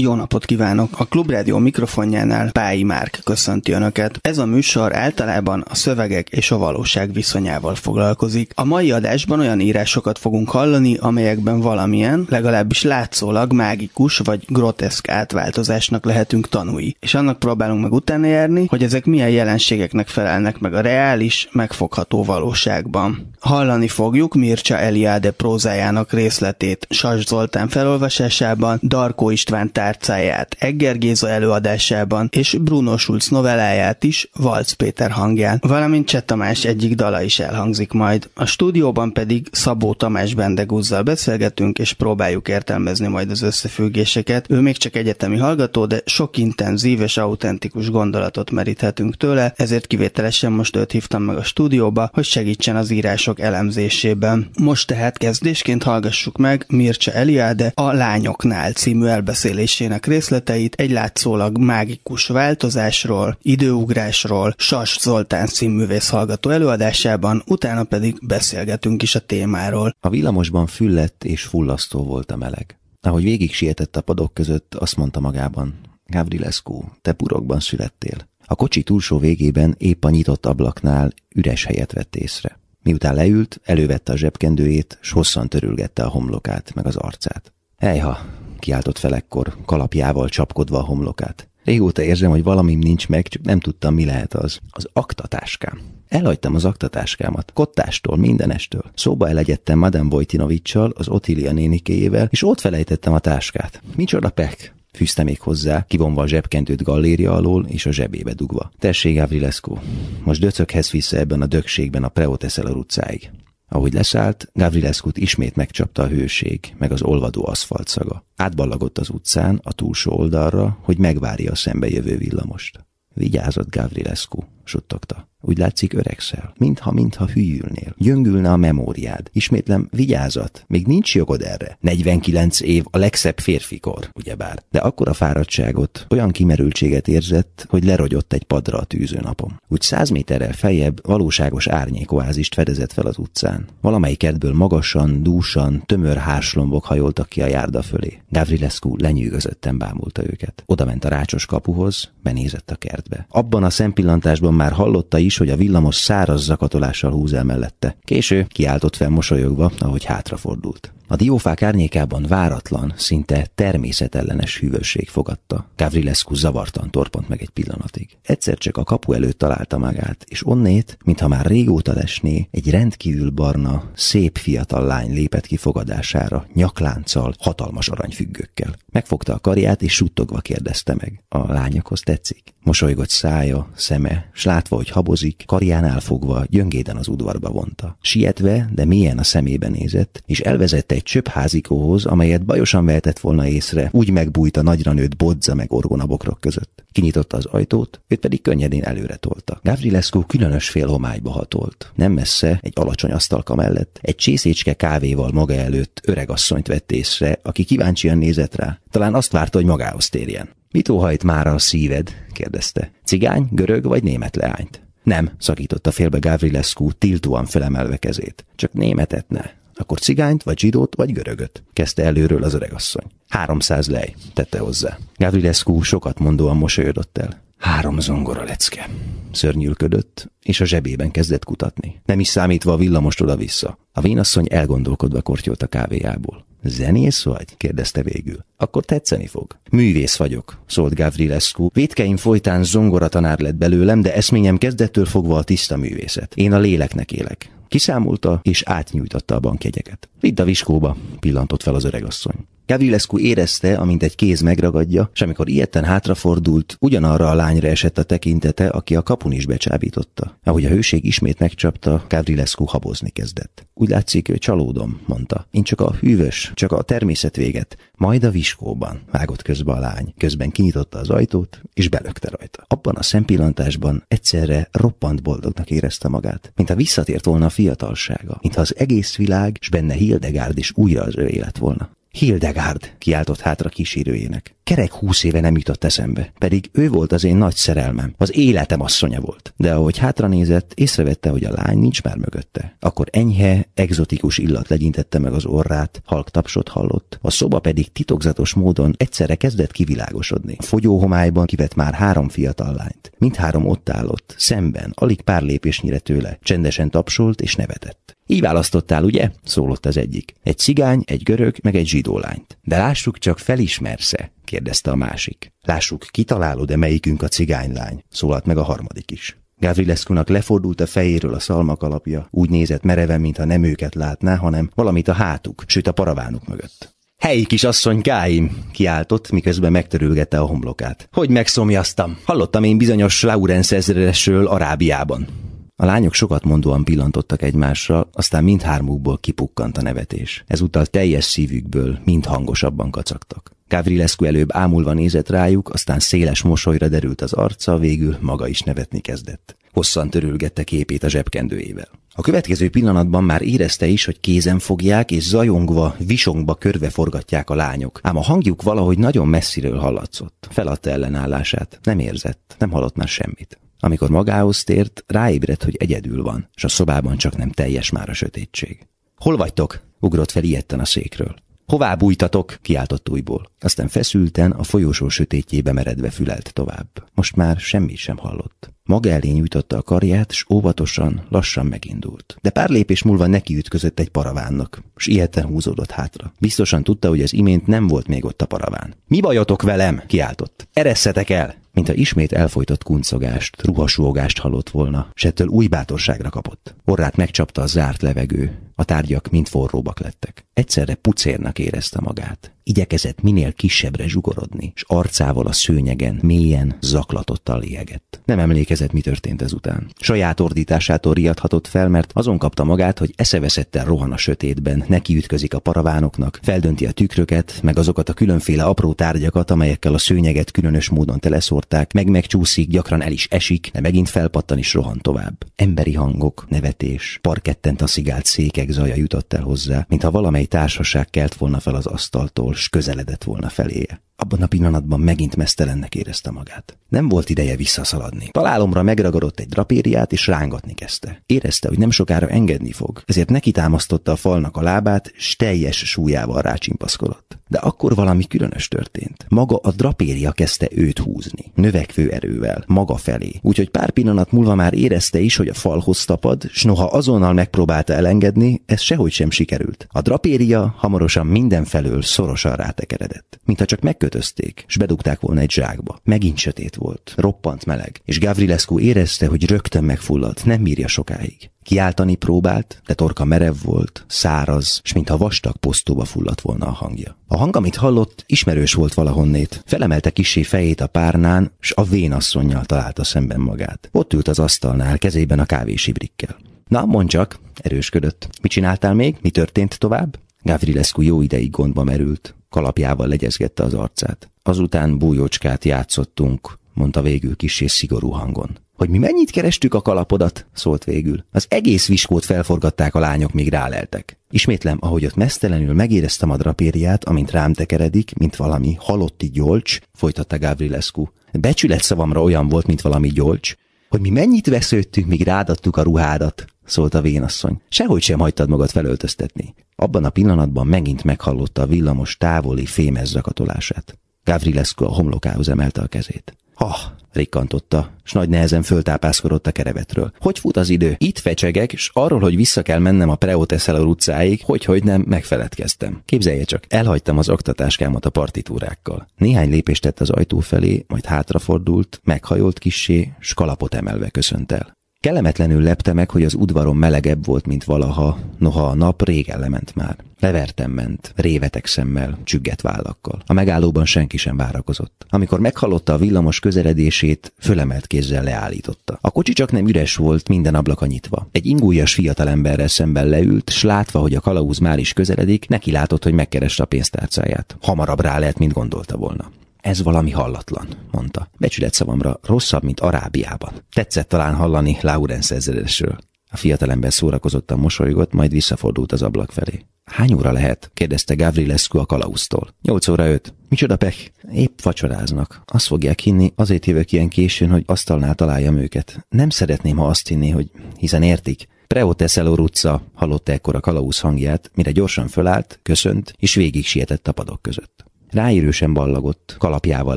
jó napot kívánok! A Klubrádió mikrofonjánál Pályi Márk köszönti Önöket. Ez a műsor általában a szövegek és a valóság viszonyával foglalkozik. A mai adásban olyan írásokat fogunk hallani, amelyekben valamilyen, legalábbis látszólag mágikus vagy groteszk átváltozásnak lehetünk tanúi. És annak próbálunk meg utána járni, hogy ezek milyen jelenségeknek felelnek meg a reális, megfogható valóságban. Hallani fogjuk Mircea Eliade prózájának részletét Sas Zoltán felolvasásában, Darkó István tárcáját Egger Géza előadásában, és Bruno Schulz novelláját is Valc Péter hangján, valamint Cseh Tamás egyik dala is elhangzik majd. A stúdióban pedig Szabó Tamás Bendegúzzal beszélgetünk, és próbáljuk értelmezni majd az összefüggéseket. Ő még csak egyetemi hallgató, de sok intenzív és autentikus gondolatot meríthetünk tőle, ezért kivételesen most őt hívtam meg a stúdióba, hogy segítsen az írások elemzésében. Most tehát kezdésként hallgassuk meg Mircea Eliade a Lányoknál című elbeszélés történésének részleteit egy látszólag mágikus változásról, időugrásról Sas Zoltán színművész hallgató előadásában, utána pedig beszélgetünk is a témáról. A villamosban füllett és fullasztó volt a meleg. Ahogy végig sietett a padok között, azt mondta magában, Gavrilescu, te purokban születtél. A kocsi túlsó végében épp a nyitott ablaknál üres helyet vett észre. Miután leült, elővette a zsebkendőjét, s hosszan törülgette a homlokát, meg az arcát. Ejha, kiáltott fel ekkor, kalapjával csapkodva a homlokát. Régóta érzem, hogy valamim nincs meg, csak nem tudtam, mi lehet az. Az aktatáskám. Elhagytam az aktatáskámat, kottástól, mindenestől. Szóba elegyedtem Madame Vojtinovicsal, az Otilia nénikéjével, és ott felejtettem a táskát. Micsoda pek! fűzte még hozzá, kivonva a zsebkentőt galléria alól és a zsebébe dugva. Tessék, Gavrilescu, most döcöghez vissza ebben a dögségben a Preoteszeler utcáig. Ahogy leszállt, Gavrileszkut ismét megcsapta a hőség, meg az olvadó aszfalt szaga. Átballagott az utcán, a túlsó oldalra, hogy megvárja a szembejövő villamost. Vigyázott Gavrilescu, suttogta. Úgy látszik öregszel, mintha, mintha hülyülnél. Gyöngülne a memóriád. Ismétlem, vigyázat, még nincs jogod erre. 49 év a legszebb férfikor, ugyebár. De akkor a fáradtságot, olyan kimerültséget érzett, hogy lerogyott egy padra a tűzőnapom. Úgy száz méterrel feljebb valóságos árnyékoázist fedezett fel az utcán. Valamelyik kertből magasan, dúsan, tömör hárslombok hajoltak ki a járda fölé. Gavrilescu lenyűgözötten bámulta őket. Oda ment a rácsos kapuhoz, benézett a kertbe. Abban a szempillantásban már hallotta is, hogy a villamos száraz zakatolással húz el mellette. Késő kiáltott fel mosolyogva, ahogy hátrafordult. A diófák árnyékában váratlan, szinte természetellenes hűvösség fogadta. Gavrilescu zavartan torpant meg egy pillanatig. Egyszer csak a kapu előtt találta magát, és onnét, mintha már régóta lesné, egy rendkívül barna, szép fiatal lány lépett ki fogadására, nyaklánccal, hatalmas aranyfüggőkkel. Megfogta a karját, és suttogva kérdezte meg. A lányokhoz tetszik? Mosolygott szája, szeme, s látva, hogy habozik, karjánál fogva gyöngéden az udvarba vonta. Sietve, de milyen a szemébe nézett, és elvezette egy csöpp házikóhoz, amelyet bajosan vehetett volna észre, úgy megbújt a nagyra nőtt bodza meg orgonabokrok között. Kinyitotta az ajtót, őt pedig könnyedén előre tolta. Gavrilescu különös félhomályba hatolt. Nem messze, egy alacsony asztalka mellett, egy csészécske kávéval maga előtt öregasszonyt vett észre, aki kíváncsian nézett rá. Talán azt várta, hogy magához térjen. Mit óhajt már a szíved? kérdezte. Cigány, görög vagy német leányt? Nem, szakította félbe Gavrilescu tiltóan felemelve kezét. Csak németet ne. Akkor cigányt, vagy zsidót, vagy görögöt, kezdte előről az öregasszony. Háromszáz lej, tette hozzá. Gavrilescu sokat mondóan mosolyodott el. Három zongora lecke. Szörnyűlködött, és a zsebében kezdett kutatni. Nem is számítva a villamost oda-vissza. A vénasszony elgondolkodva kortyolt a kávéjából. Zenész vagy? kérdezte végül. Akkor tetszeni fog. Művész vagyok, szólt Gavrilescu. Vétkeim folytán zongora tanár lett belőlem, de eszményem kezdettől fogva a tiszta művészet. Én a léleknek élek. Kiszámolta, és átnyújtotta a bankjegyeket. Vidd a viskóba, pillantott fel az öregasszony. Gavilescu érezte, amint egy kéz megragadja, és amikor ilyetten hátrafordult, ugyanarra a lányra esett a tekintete, aki a kapun is becsábította. Ahogy a hőség ismét megcsapta, Gavrilescu habozni kezdett. Úgy látszik, ő csalódom, mondta. Én csak a hűvös, csak a természet véget, majd a viskóban, vágott közbe a lány. Közben kinyitotta az ajtót, és belökte rajta. Abban a szempillantásban egyszerre roppant boldognak érezte magát, mintha visszatért volna a fiatalsága, mintha az egész világ, és benne Hildegárd is újra az ő élet volna. Hildegard, kiáltott hátra kísérőjének. kerek húsz éve nem jutott eszembe, pedig ő volt az én nagy szerelmem, az életem asszonya volt. De ahogy hátranézett, észrevette, hogy a lány nincs már mögötte. Akkor enyhe, egzotikus illat legyintette meg az orrát, halk tapsot hallott, a szoba pedig titokzatos módon egyszerre kezdett kivilágosodni. A fogyóhomályban kivett már három fiatal lányt. Mindhárom ott állott, szemben, alig pár lépésnyire tőle, csendesen tapsolt és nevetett. Így választottál, ugye? szólott az egyik. Egy cigány, egy görög, meg egy zsidó lányt. De lássuk csak, felismersze? kérdezte a másik. Lássuk, kitalálod-e melyikünk a cigánylány? szólalt meg a harmadik is. Gavrilescu-nak lefordult a fejéről a szalmak alapja, úgy nézett mereven, mintha nem őket látná, hanem valamit a hátuk, sőt a paravánuk mögött. Helyi kis asszony Káim, kiáltott, miközben megtörülgette a homlokát. Hogy megszomjaztam? Hallottam én bizonyos Laurence ezredesről Arábiában. A lányok sokat mondóan pillantottak egymásra, aztán mindhármukból kipukkant a nevetés. Ezúttal teljes szívükből mind hangosabban kacagtak. Gavrilescu előbb ámulva nézett rájuk, aztán széles mosolyra derült az arca, végül maga is nevetni kezdett. Hosszan törülgette képét a zsebkendőjével. A következő pillanatban már érezte is, hogy kézen fogják, és zajongva, visongba körbe forgatják a lányok. Ám a hangjuk valahogy nagyon messziről hallatszott. Feladta ellenállását. Nem érzett, nem hallott már semmit. Amikor magához tért, ráébredt, hogy egyedül van, és a szobában csak nem teljes már a sötétség. Hol vagytok? ugrott fel ilyetten a székről. Hová bújtatok? kiáltott újból. Aztán feszülten a folyósó sötétjébe meredve fülelt tovább. Most már semmit sem hallott. Maga elé nyújtotta a karját, s óvatosan, lassan megindult. De pár lépés múlva neki ütközött egy paravánnak, s ilyetten húzódott hátra. Biztosan tudta, hogy az imént nem volt még ott a paraván. Mi bajotok velem? kiáltott. Eresszetek el! Mintha ismét elfolytott kuncogást, ruhasúgást hallott volna, s ettől új bátorságra kapott. Orrát megcsapta a zárt levegő, a tárgyak mind forróbbak lettek. Egyszerre pucérnak érezte magát. Igyekezett minél kisebbre zsugorodni, és arcával a szőnyegen mélyen, zaklatottal liegett. Nem emlékezett, mi történt ezután. Saját ordításától riadhatott fel, mert azon kapta magát, hogy eszeveszetten rohan a sötétben, neki ütközik a paravánoknak, feldönti a tükröket, meg azokat a különféle apró tárgyakat, amelyekkel a szőnyeget különös módon teleszórták, meg megcsúszik, gyakran el is esik, de megint felpattan is rohan tovább. Emberi hangok, nevetés, parkettent a szigált székek zaja jutott el hozzá, mintha valamely társaság kelt volna fel az asztaltól, s közeledett volna feléje. Abban a pillanatban megint mesztelennek érezte magát. Nem volt ideje visszaszaladni. Találomra megragadott egy drapériát, és rángatni kezdte. Érezte, hogy nem sokára engedni fog, ezért neki támasztotta a falnak a lábát, s teljes súlyával rácsimpaszkodott. De akkor valami különös történt. Maga a drapéria kezdte őt húzni, növekvő erővel, maga felé. Úgyhogy pár pillanat múlva már érezte is, hogy a falhoz tapad, s noha azonnal megpróbálta elengedni, ez sehogy sem sikerült. A drapéria hamarosan mindenfelől szorosan rátekeredett. Mintha csak megkötözték, s bedugták volna egy zsákba. Megint sötét volt, roppant meleg, és Gavrilescu érezte, hogy rögtön megfulladt, nem bírja sokáig. Kiáltani próbált, de torka merev volt, száraz, s mintha vastag posztóba fulladt volna a hangja. A hang, amit hallott, ismerős volt valahonnét. Felemelte kisé fejét a párnán, s a vénasszonynal találta szemben magát. Ott ült az asztalnál, kezében a kávésibrikkel. Na, mondd csak, erősködött. Mit csináltál még? Mi történt tovább? Gavrilescu jó ideig gondba merült. Kalapjával legyezgette az arcát. Azután bújócskát játszottunk, mondta végül kisé szigorú hangon. Hogy mi mennyit kerestük a kalapodat? szólt végül. Az egész viskót felforgatták a lányok, míg ráleltek. Ismétlem, ahogy ott mesztelenül megéreztem a drapériát, amint rám tekeredik, mint valami halotti gyolcs, folytatta Gavrilescu. Becsület szavamra olyan volt, mint valami gyolcs, hogy mi mennyit vesződtünk, míg rádattuk a ruhádat, szólt a vénasszony. Sehogy sem hagytad magad felöltöztetni. Abban a pillanatban megint meghallotta a villamos távoli fémez zakatolását. Gavrilescu a homlokához emelte a kezét. Ha, rikkantotta, s nagy nehezen föltápászkodott a kerevetről. Hogy fut az idő? Itt fecsegek, s arról, hogy vissza kell mennem a Preoteszelor utcáig, hogy hogy nem, megfeledkeztem. Képzelje csak, elhagytam az oktatáskámat a partitúrákkal. Néhány lépést tett az ajtó felé, majd hátrafordult, meghajolt kissé, s kalapot emelve köszönt el. Kellemetlenül lepte meg, hogy az udvaron melegebb volt, mint valaha, noha a nap régen lement már. Levertem ment, révetek szemmel, csügget vállakkal. A megállóban senki sem várakozott. Amikor meghallotta a villamos közeledését, fölemelt kézzel leállította. A kocsi csak nem üres volt, minden ablaka nyitva. Egy ingújas fiatalemberrel szemben leült, s látva, hogy a kalauz már is közeledik, neki látott, hogy megkereste a pénztárcáját. Hamarabb rá lehet, mint gondolta volna. Ez valami hallatlan, mondta. Becsület szavamra rosszabb, mint Arábiában. Tetszett talán hallani Laurence ezredesről. A fiatalember szórakozottan mosolygott, majd visszafordult az ablak felé. Hány óra lehet? kérdezte Gavrilescu a kalausztól. Nyolc óra öt. Micsoda pek? Épp vacsoráznak. Azt fogják hinni, azért jövök ilyen későn, hogy asztalnál találjam őket. Nem szeretném, ha azt hinni, hogy hiszen értik. Preoteszeló Rutza hallotta ekkor a kalausz hangját, mire gyorsan fölállt, köszönt, és végig sietett a padok között. Ráérősen ballagott, kalapjával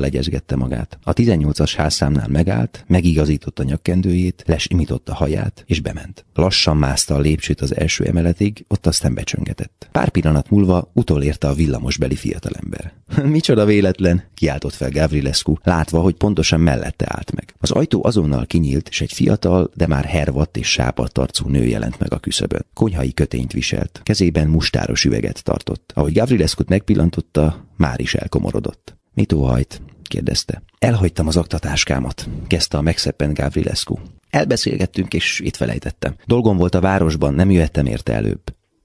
legyezgette magát. A 18-as házszámnál megállt, megigazította nyakkendőjét, lesimította haját, és bement. Lassan mászta a lépcsőt az első emeletig, ott aztán becsöngetett. Pár pillanat múlva utolérte a villamosbeli fiatalember. Micsoda véletlen, kiáltott fel Gavrilescu, látva, hogy pontosan mellette állt meg. Az ajtó azonnal kinyílt, és egy fiatal, de már hervadt és sápadt arcú nő jelent meg a küszöbön. Konyhai kötényt viselt, kezében mustáros üveget tartott. Ahogy Gavrilescu megpillantotta, már is elkomorodott. Mit óhajt? kérdezte. Elhagytam az aktatáskámat, kezdte a megszeppent Gavrilescu. Elbeszélgettünk, és itt felejtettem. Dolgom volt a városban, nem jöttem érte előbb.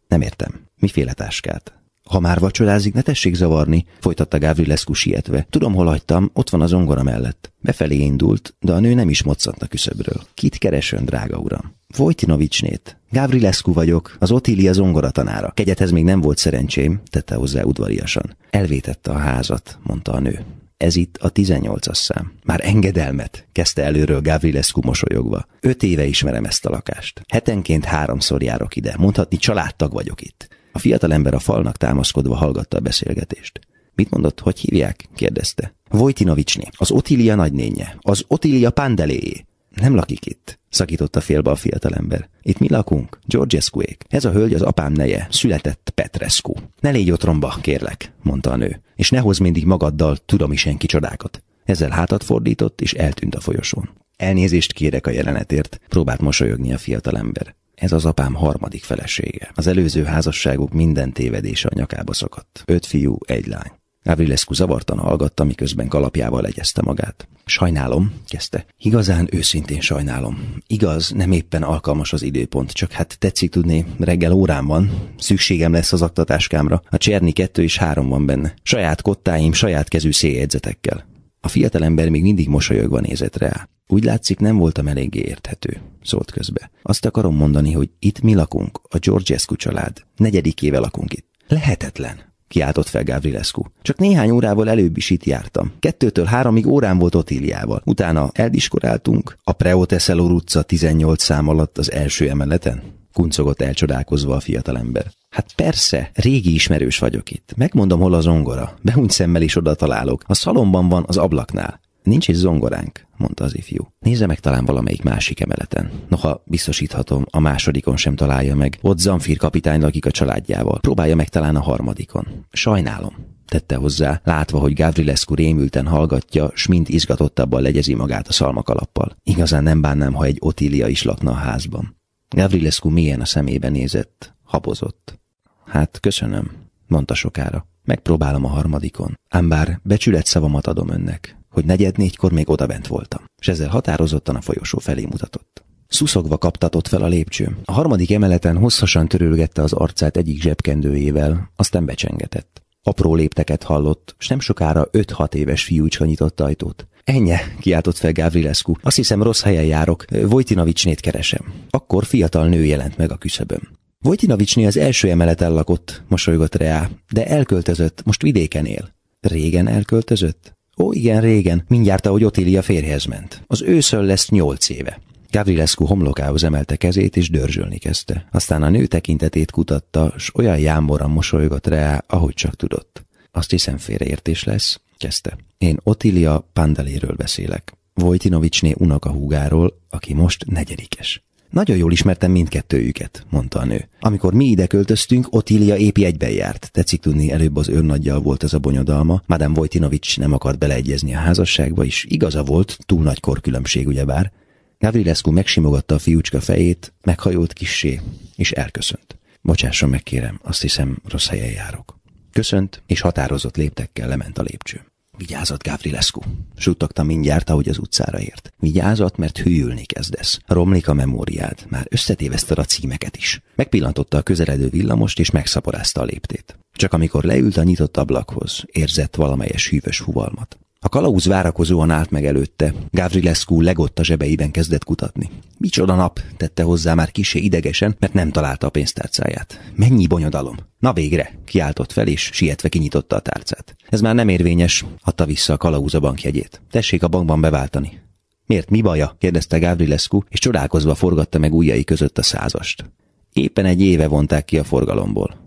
Nem értem. Miféle táskát? Ha már vacsorázik, ne tessék zavarni, folytatta Gavrilescu sietve. Tudom, hol hagytam, ott van az ongora mellett. Befelé indult, de a nő nem is moccant a küszöbről. Kit keresön, drága uram? Vojtinovicsnét. Gavrilescu vagyok, az Otília zongora tanára. Kegyethez még nem volt szerencsém, tette hozzá udvariasan. Elvétette a házat, mondta a nő. Ez itt a 18-as szám. Már engedelmet, kezdte előről Gavrilescu mosolyogva. Öt éve ismerem ezt a lakást. Hetenként háromszor járok ide. Mondhatni családtag vagyok itt. A fiatalember a falnak támaszkodva hallgatta a beszélgetést. Mit mondott, hogy hívják? kérdezte. Vojtinovicsné, az Otília nagynénye, az Otília Pandeléjé. Nem lakik itt, szakította félbe a fiatalember. Itt mi lakunk? Georgescuék. Ez a hölgy az apám neje, született Petrescu. Ne légy otromba, kérlek, mondta a nő, és ne hozz mindig magaddal tudom is senki csodákat. Ezzel hátat fordított, és eltűnt a folyosón. Elnézést kérek a jelenetért, próbált mosolyogni a fiatalember. Ez az apám harmadik felesége. Az előző házasságuk minden tévedése a nyakába szakadt. Öt fiú, egy lány. Avrilescu zavartan hallgatta, miközben kalapjával legyezte magát. Sajnálom, kezdte. Igazán őszintén sajnálom. Igaz, nem éppen alkalmas az időpont, csak hát tetszik tudni, reggel órán van. Szükségem lesz az aktatáskámra. A cserni kettő és három van benne. Saját kottáim, saját kezű széljegyzetekkel. A fiatalember még mindig mosolyogva nézett rá. Úgy látszik, nem voltam eléggé érthető, szólt közbe. Azt akarom mondani, hogy itt mi lakunk, a Georgescu család. Negyedik éve lakunk itt. Lehetetlen kiáltott fel Gavrilescu. Csak néhány órával előbb is itt jártam. Kettőtől háromig órán volt Otíliával. Utána eldiskoráltunk a Preoteszelor utca 18 szám alatt az első emeleten. Kuncogott elcsodálkozva a fiatalember. Hát persze, régi ismerős vagyok itt. Megmondom, hol az ongora. Behúny szemmel is oda találok. A szalomban van az ablaknál. Nincs egy zongoránk, mondta az ifjú. Nézze meg talán valamelyik másik emeleten. Noha biztosíthatom, a másodikon sem találja meg. Ott Zamfir kapitány lakik a családjával. Próbálja meg talán a harmadikon. Sajnálom, tette hozzá, látva, hogy Gavrilescu rémülten hallgatja, s mind izgatottabban legyezi magát a szalmakalappal. Igazán nem bánnám, ha egy Otília is lakna a házban. Gavrilescu mélyen a szemébe nézett, habozott. Hát, köszönöm, mondta sokára. Megpróbálom a harmadikon. Ám bár becsület szavamat adom önnek hogy negyed négykor még odabent voltam, és ezzel határozottan a folyosó felé mutatott. Szuszogva kaptatott fel a lépcső. A harmadik emeleten hosszasan törülgette az arcát egyik zsebkendőjével, aztán becsengetett. Apró lépteket hallott, s nem sokára öt-hat éves fiúcska nyitott ajtót. Ennyi, kiáltott fel Gavrilescu. Azt hiszem rossz helyen járok, Vojtinovicsnét keresem. Akkor fiatal nő jelent meg a küszöbön. Vojtinovicsné az első emeleten lakott, mosolygott Reá, de elköltözött, most vidéken él. Régen elköltözött? Ó, igen, régen, mindjárt ahogy Otília férjhez ment. Az őszön lesz nyolc éve. Gavrilescu homlokához emelte kezét, és dörzsölni kezdte. Aztán a nő tekintetét kutatta, s olyan jámboran mosolygott rá, ahogy csak tudott. Azt hiszem félreértés lesz, kezdte. Én Otília Pandaléről beszélek. Vojtinovicsné unokahúgáról, aki most negyedikes. Nagyon jól ismertem mindkettőjüket, mondta a nő. Amikor mi ide költöztünk, Otília épi egyben járt. Tetszik tudni, előbb az őrnaggyal volt ez a bonyodalma. Madame Vojtinovics nem akart beleegyezni a házasságba, és igaza volt, túl nagy korkülönbség ugyebár. Gavrilescu megsimogatta a fiúcska fejét, meghajolt kissé, és elköszönt. Bocsásson meg, kérem, azt hiszem, rossz helyen járok. Köszönt, és határozott léptekkel lement a lépcsőn. Vigyázat, Gavrilescu! Suttogta mindjárt, ahogy az utcára ért. Vigyázat, mert hűlni kezdesz. Romlik a memóriád. Már összetéveszted a címeket is. Megpillantotta a közeledő villamost, és megszaporázta a léptét. Csak amikor leült a nyitott ablakhoz, érzett valamelyes hűvös huvalmat. A kalauz várakozóan állt meg előtte. Gavrilescu legott a zsebeiben kezdett kutatni. Micsoda nap, tette hozzá már kisé idegesen, mert nem találta a pénztárcáját. Mennyi bonyodalom! Na végre! Kiáltott fel, és sietve kinyitotta a tárcát. Ez már nem érvényes, adta vissza a kalauz a bankjegyét. Tessék a bankban beváltani. Miért, mi baja? kérdezte Gavrilescu, és csodálkozva forgatta meg ujjai között a százast. Éppen egy éve vonták ki a forgalomból.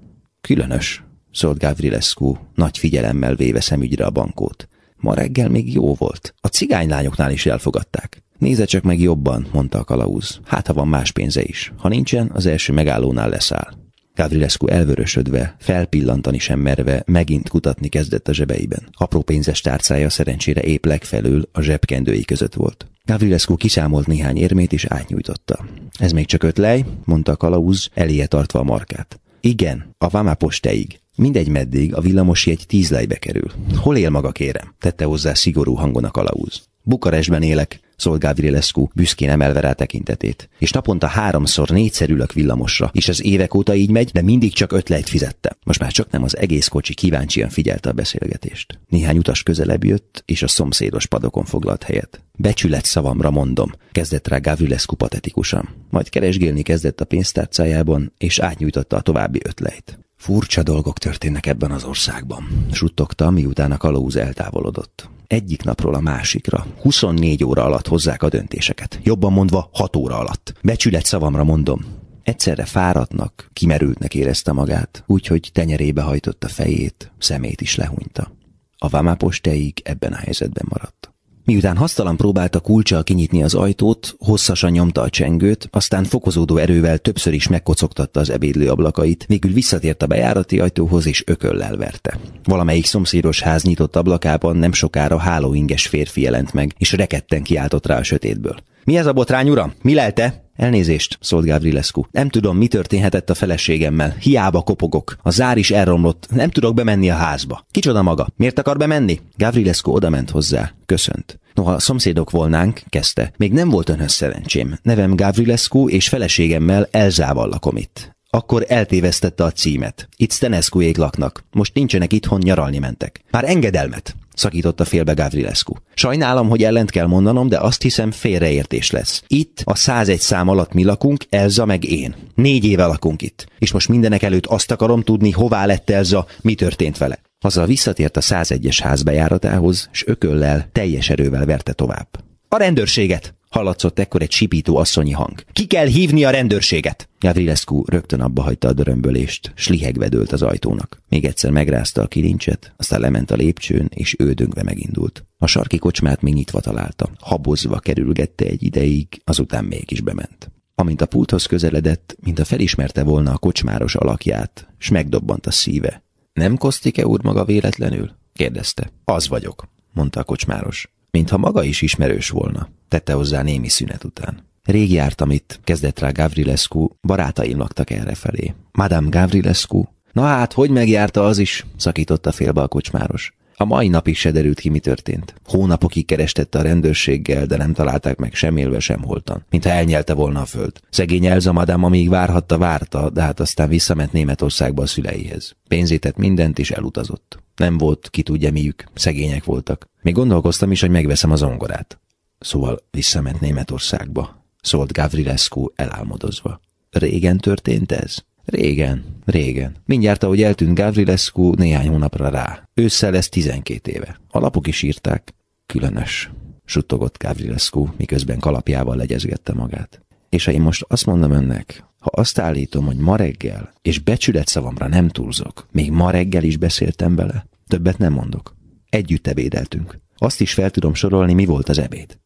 Különös, szólt Gavrilescu, nagy figyelemmel véve szemügyre a bankót. Ma reggel még jó volt. A cigánylányoknál is elfogadták. Nézze csak meg jobban, mondta a kalauz. Hát, ha van más pénze is. Ha nincsen, az első megállónál leszáll. Gavrilescu elvörösödve, felpillantani sem merve, megint kutatni kezdett a zsebeiben. Apró pénzes tárcája szerencsére épp legfelül a zsebkendői között volt. Gavrilescu kiszámolt néhány érmét és átnyújtotta. Ez még csak öt lej, mondta a kalauz, eléje tartva a markát. Igen, a Vámáposteig. Mindegy meddig a egy tíz lejbe kerül. Hol él maga, kérem? tette hozzá szigorú hangon a kalauz. Bukarestben élek, szólt Gavrilescu, büszkén emelve rá tekintetét. És naponta háromszor, négyszer ülök villamosra, és az évek óta így megy, de mindig csak öt lejt fizette. Most már csak nem az egész kocsi kíváncsian figyelte a beszélgetést. Néhány utas közelebb jött, és a szomszédos padokon foglalt helyet. Becsület szavamra mondom, kezdett rá Gavrilescu patetikusan. Majd keresgélni kezdett a pénztárcájában, és átnyújtotta a további ötlejt. Furcsa dolgok történnek ebben az országban, suttogta, miután a kalauz eltávolodott. Egyik napról a másikra, 24 óra alatt hozzák a döntéseket. Jobban mondva, 6 óra alatt. Becsület szavamra mondom. Egyszerre fáradtnak, kimerültnek érezte magát, úgyhogy tenyerébe hajtotta fejét, szemét is lehúnyta. A vámáposteig ebben a helyzetben maradt. Miután hasztalan próbálta kulcsal kinyitni az ajtót, hosszasan nyomta a csengőt, aztán fokozódó erővel többször is megkocogtatta az ebédlő ablakait, végül visszatért a bejárati ajtóhoz és ököllel verte. Valamelyik szomszédos ház nyitott ablakában nem sokára hálóinges férfi jelent meg, és reketten kiáltott rá a sötétből. Mi ez a botrány, uram? Mi lelte? Elnézést, szólt Gavrilescu. Nem tudom, mi történhetett a feleségemmel. Hiába kopogok. A zár is elromlott. Nem tudok bemenni a házba. Kicsoda maga? Miért akar bemenni? Gavrilescu odament hozzá. Köszönt. Noha szomszédok volnánk, kezdte. Még nem volt önhöz szerencsém. Nevem Gavrilescu, és feleségemmel Elzával lakom itt. Akkor eltévesztette a címet. Itt Stenescuék laknak. Most nincsenek itthon, nyaralni mentek. Már engedelmet szakította félbe Gavrilescu. Sajnálom, hogy ellent kell mondanom, de azt hiszem félreértés lesz. Itt a 101 szám alatt mi lakunk, Elza meg én. Négy éve lakunk itt. És most mindenek előtt azt akarom tudni, hová lett Elza, mi történt vele. Azzal visszatért a 101-es ház bejáratához, s ököllel, teljes erővel verte tovább. A rendőrséget! Hallatszott ekkor egy sipító asszonyi hang. Ki kell hívni a rendőrséget! Gavrilescu rögtön abba hagyta a dörömbölést, s lihegve dőlt az ajtónak. Még egyszer megrázta a kilincset, aztán lement a lépcsőn, és ődöngve megindult. A sarki kocsmát még nyitva találta. Habozva kerülgette egy ideig, azután mégis bement. Amint a pulthoz közeledett, mint a felismerte volna a kocsmáros alakját, s megdobbant a szíve. Nem Kosztike úr maga véletlenül? kérdezte. Az vagyok, mondta a kocsmáros. Mintha maga is ismerős volna, tette hozzá némi szünet után. Rég jártam itt, kezdett rá Gavrilescu, barátaim laktak errefelé. Madame Gavrilescu? Na hát, hogy megjárta az is? szakította félbe a kocsmáros. A mai napig se derült ki, mi történt. Hónapokig kerestette a rendőrséggel, de nem találták meg sem élve, sem holtan. Mintha elnyelte volna a föld. Szegény Elza madám, amíg várhatta, várta, de hát aztán visszament Németországba a szüleihez. Pénzétett mindent, és elutazott. Nem volt, ki tudja miük, szegények voltak. Még gondolkoztam is, hogy megveszem az ongorát. Szóval visszament Németországba, szólt Gavrilescu elálmodozva. Régen történt ez? Régen, régen. Mindjárt, ahogy eltűnt Gavrilescu, néhány hónapra rá. Ősszel ez tizenkét éve. A lapok is írták. Különös, suttogott Gavrilescu, miközben kalapjával legyezgette magát. És ha én most azt mondom önnek, ha azt állítom, hogy ma reggel, és becsület szavamra nem túlzok, még ma reggel is beszéltem vele, többet nem mondok. Együtt ebédeltünk. Azt is fel tudom sorolni, mi volt az ebéd.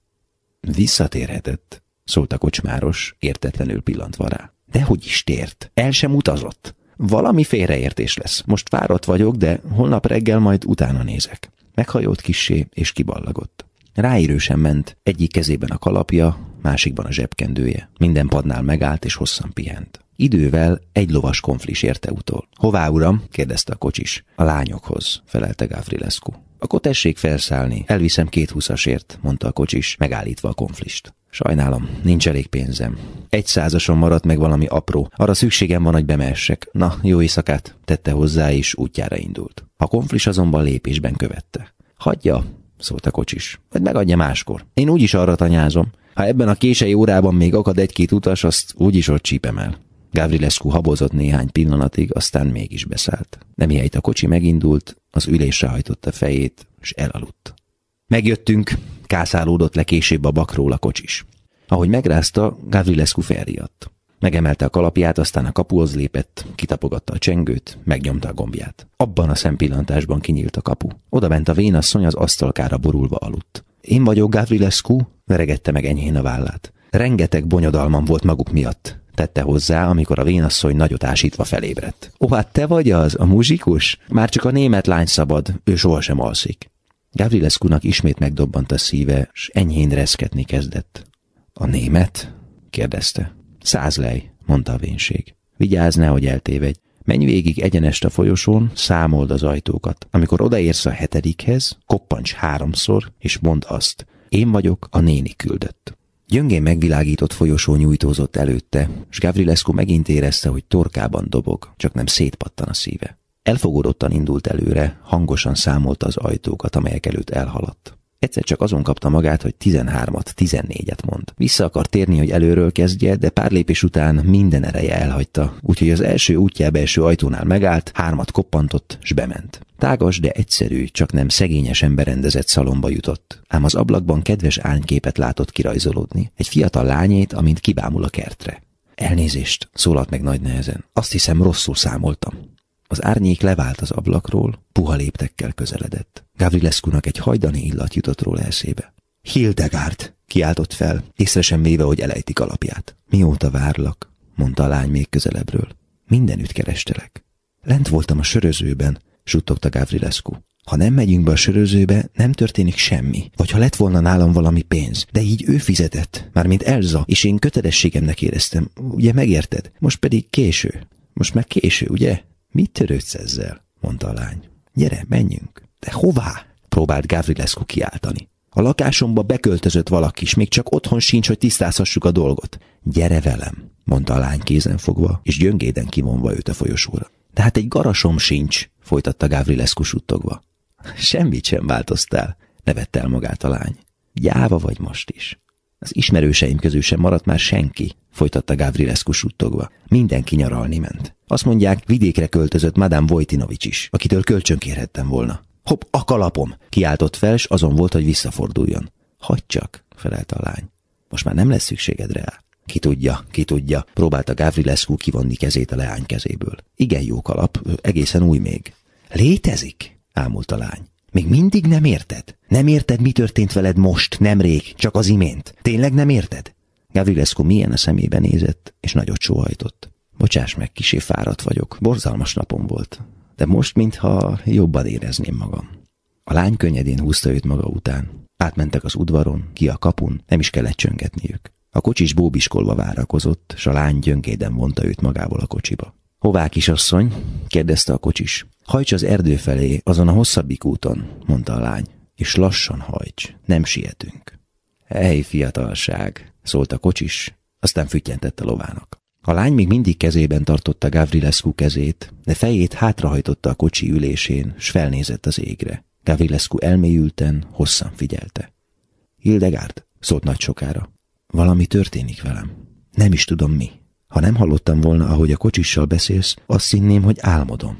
Visszatérhetett, szólt a kocsmáros, értetlenül pillantva rá. Dehogy is tért, el sem utazott. Valami félreértés lesz. Most fáradt vagyok, de holnap reggel majd utána nézek. Meghajolt kissé, és kiballagott. Ráérősen ment, egyik kezében a kalapja, másikban a zsebkendője. Minden padnál megállt, és hosszan pihent. Idővel egy lovas konflis érte utol. Hová, uram? kérdezte a kocsis. A lányokhoz, felelte Gavrilescu. Akkor tessék felszállni, elviszem két húszasért, mondta a kocsis, megállítva a konflist. Sajnálom, nincs elég pénzem. Egy százason maradt meg valami apró. Arra szükségem van, hogy bemessek. Na, jó éjszakát, tette hozzá, és útjára indult. A konflis azonban lépésben követte. Hagyja, szólt a kocsis. Vagy megadja máskor. Én úgyis arra tanyázom. Ha ebben a kései órában még akad egy-két utas, azt úgyis ott csípem el. Gavrilescu habozott néhány pillanatig, aztán mégis beszállt. De mihelyt a kocsi megindult, az ülésre hajtotta fejét, és elaludt. Megjöttünk, kászálódott le később a bakról a kocsis. Ahogy megrázta, Gavrilescu felriadt. Megemelte a kalapját, aztán a kapuhoz lépett, kitapogatta a csengőt, megnyomta a gombját. Abban a szempillantásban kinyílt a kapu. Oda bent a vénasszony az asztalkára borulva aludt. Én vagyok Gavrilescu, veregette meg enyhén a vállát. Rengeteg bonyodalmam volt maguk miatt, tette hozzá, amikor a vénasszony nagyot ásítva felébredt. Ó, hát te vagy az, a muzsikus? Már csak a német lány szabad, ő sohasem alszik. Gavrilescu-nak ismét megdobbant a szíve, s enyhén reszketni kezdett. A német? kérdezte. Száz lej, mondta a vénség. Vigyázz, nehogy eltévedj. Menj végig egyenest a folyosón, számold az ajtókat. Amikor odaérsz a hetedikhez, koppancs háromszor, és mondd azt. Én vagyok, a néni küldött. Gyöngén megvilágított folyosó nyújtózott előtte, s Gavrilescu megint érezte, hogy torkában dobog, csak nem szétpattan a szíve. Elfogódottan indult előre, hangosan számolta az ajtókat, amelyek előtt elhaladt. Egyszer csak azon kapta magát, hogy 13-at, 14-et mond. Vissza akar térni, hogy előről kezdje, de pár lépés után minden ereje elhagyta, úgyhogy az első útjába eső ajtónál megállt, hármat koppantott, s bement. Tágas, de egyszerű, csak nem szegényesen berendezett szalomba jutott. Ám az ablakban kedves ányképet látott kirajzolódni. Egy fiatal lányét, amint kibámul a kertre. Elnézést, szólalt meg nagy nehezen. Azt hiszem, rosszul számoltam. Az árnyék levált az ablakról, puha léptekkel közeledett. Gavrilescu-nak egy hajdani illat jutott róla eszébe. Hildegard! kiáltott fel, észre sem véve, hogy elejtik alapját. Mióta várlak? mondta a lány még közelebbről. Mindenütt kerestelek. Lent voltam a sörözőben, suttogta Gavrilescu. Ha nem megyünk be a sörözőbe, nem történik semmi. Vagy ha lett volna nálam valami pénz. De így ő fizetett, mármint Elza, és én kötelességemnek éreztem. Ugye megérted? Most pedig késő. Most már késő, ugye? Mit törődsz ezzel? mondta a lány. Gyere, menjünk. De hová? próbált Gavrilescu kiáltani. A lakásomba beköltözött valaki, és még csak otthon sincs, hogy tisztázhassuk a dolgot. Gyere velem, mondta a lány kézen fogva, és gyöngéden kivonva őt a folyosóra. De hát egy garasom sincs, folytatta Gavrilescu suttogva. Semmit sem változtál, nevette el magát a lány. Gyáva vagy most is. Az ismerőseim közül sem maradt már senki, folytatta Gavrilescu suttogva. Mindenki nyaralni ment. Azt mondják, vidékre költözött Madame Vojtinovics is, akitől kölcsönkérhettem volna. Hopp, a kalapom! Kiáltott fel, s azon volt, hogy visszaforduljon. Hagy csak, felelte a lány. Most már nem lesz szükséged rá. Ki tudja, ki tudja, próbálta Gavrilescu kivonni kezét a leány kezéből. Igen jó kalap, egészen új még. Létezik? ámult a lány. Még mindig nem érted? Nem érted, mi történt veled most, nemrég, csak az imént? Tényleg nem érted? Gavrilescu milyen a szemébe nézett, és nagyot sóhajtott. Bocsáss meg, kisé fáradt vagyok, borzalmas napom volt, de most mintha jobban érezném magam. A lány könnyedén húzta őt maga után. Átmentek az udvaron, ki a kapun, nem is kellett csöngetniük. A kocsis bóbiskolva várakozott, s a lány gyöngéden vonta őt magával a kocsiba. Hová, kisasszony? kérdezte a kocsis. Hajts az erdő felé, azon a hosszabbik úton, mondta a lány. És lassan hajts, nem sietünk. Ej, fiatalság, szólt a kocsis, aztán füttyentett a lovának. A lány még mindig kezében tartotta Gavrilescu kezét, de fejét hátrahajtotta a kocsi ülésén, s felnézett az égre. Gavrilescu elmélyülten, hosszan figyelte. Hildegárd, szólt nagy sokára. Valami történik velem. Nem is tudom mi. Ha nem hallottam volna, ahogy a kocsissal beszélsz, azt hinném, hogy álmodom.